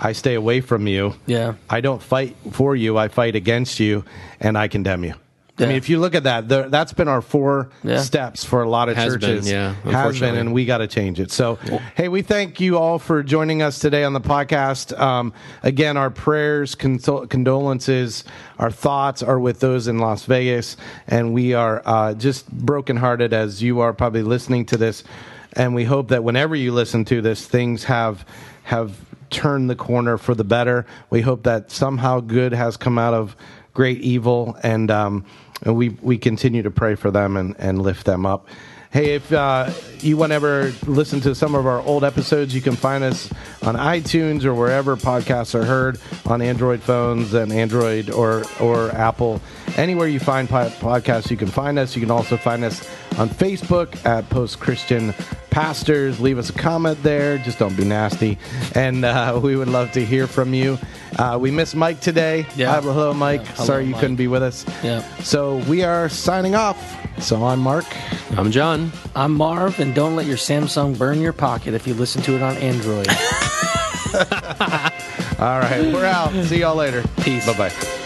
I stay away from you. Yeah. I don't fight for you. I fight against you, and I condemn you. I mean, if you look at that, the, that's been our four Yeah. steps for a lot of Has been, churches. yeah, has been, unfortunately. and we got to change it. So, hey, we thank you all for joining us today on the podcast. Um, again, our prayers, consol- condolences, our thoughts are with those in Las Vegas, and we are uh, just brokenhearted as you are probably listening to this. And we hope that whenever you listen to this, things have have turned the corner for the better. We hope that somehow good has come out of great evil, and um, and we we continue to pray for them and, and lift them up. Hey, if uh, you want to ever listen to some of our old episodes, you can find us on iTunes or wherever podcasts are heard on Android phones and Android or or Apple. Anywhere you find po- podcasts, you can find us. You can also find us on Facebook at Post Christian Pastors. Leave us a comment there. Just don't be nasty, and uh, we would love to hear from you. Uh, we miss Mike today. Yeah. Uh, hello, Mike. hello, Sorry you Mike. couldn't be with us. Yeah. So we are signing off. So I'm Mark. I'm John. I'm Marv, and don't let your Samsung burn your pocket if you listen to it on Android. All right, we're out. See y'all later. Peace. Bye bye.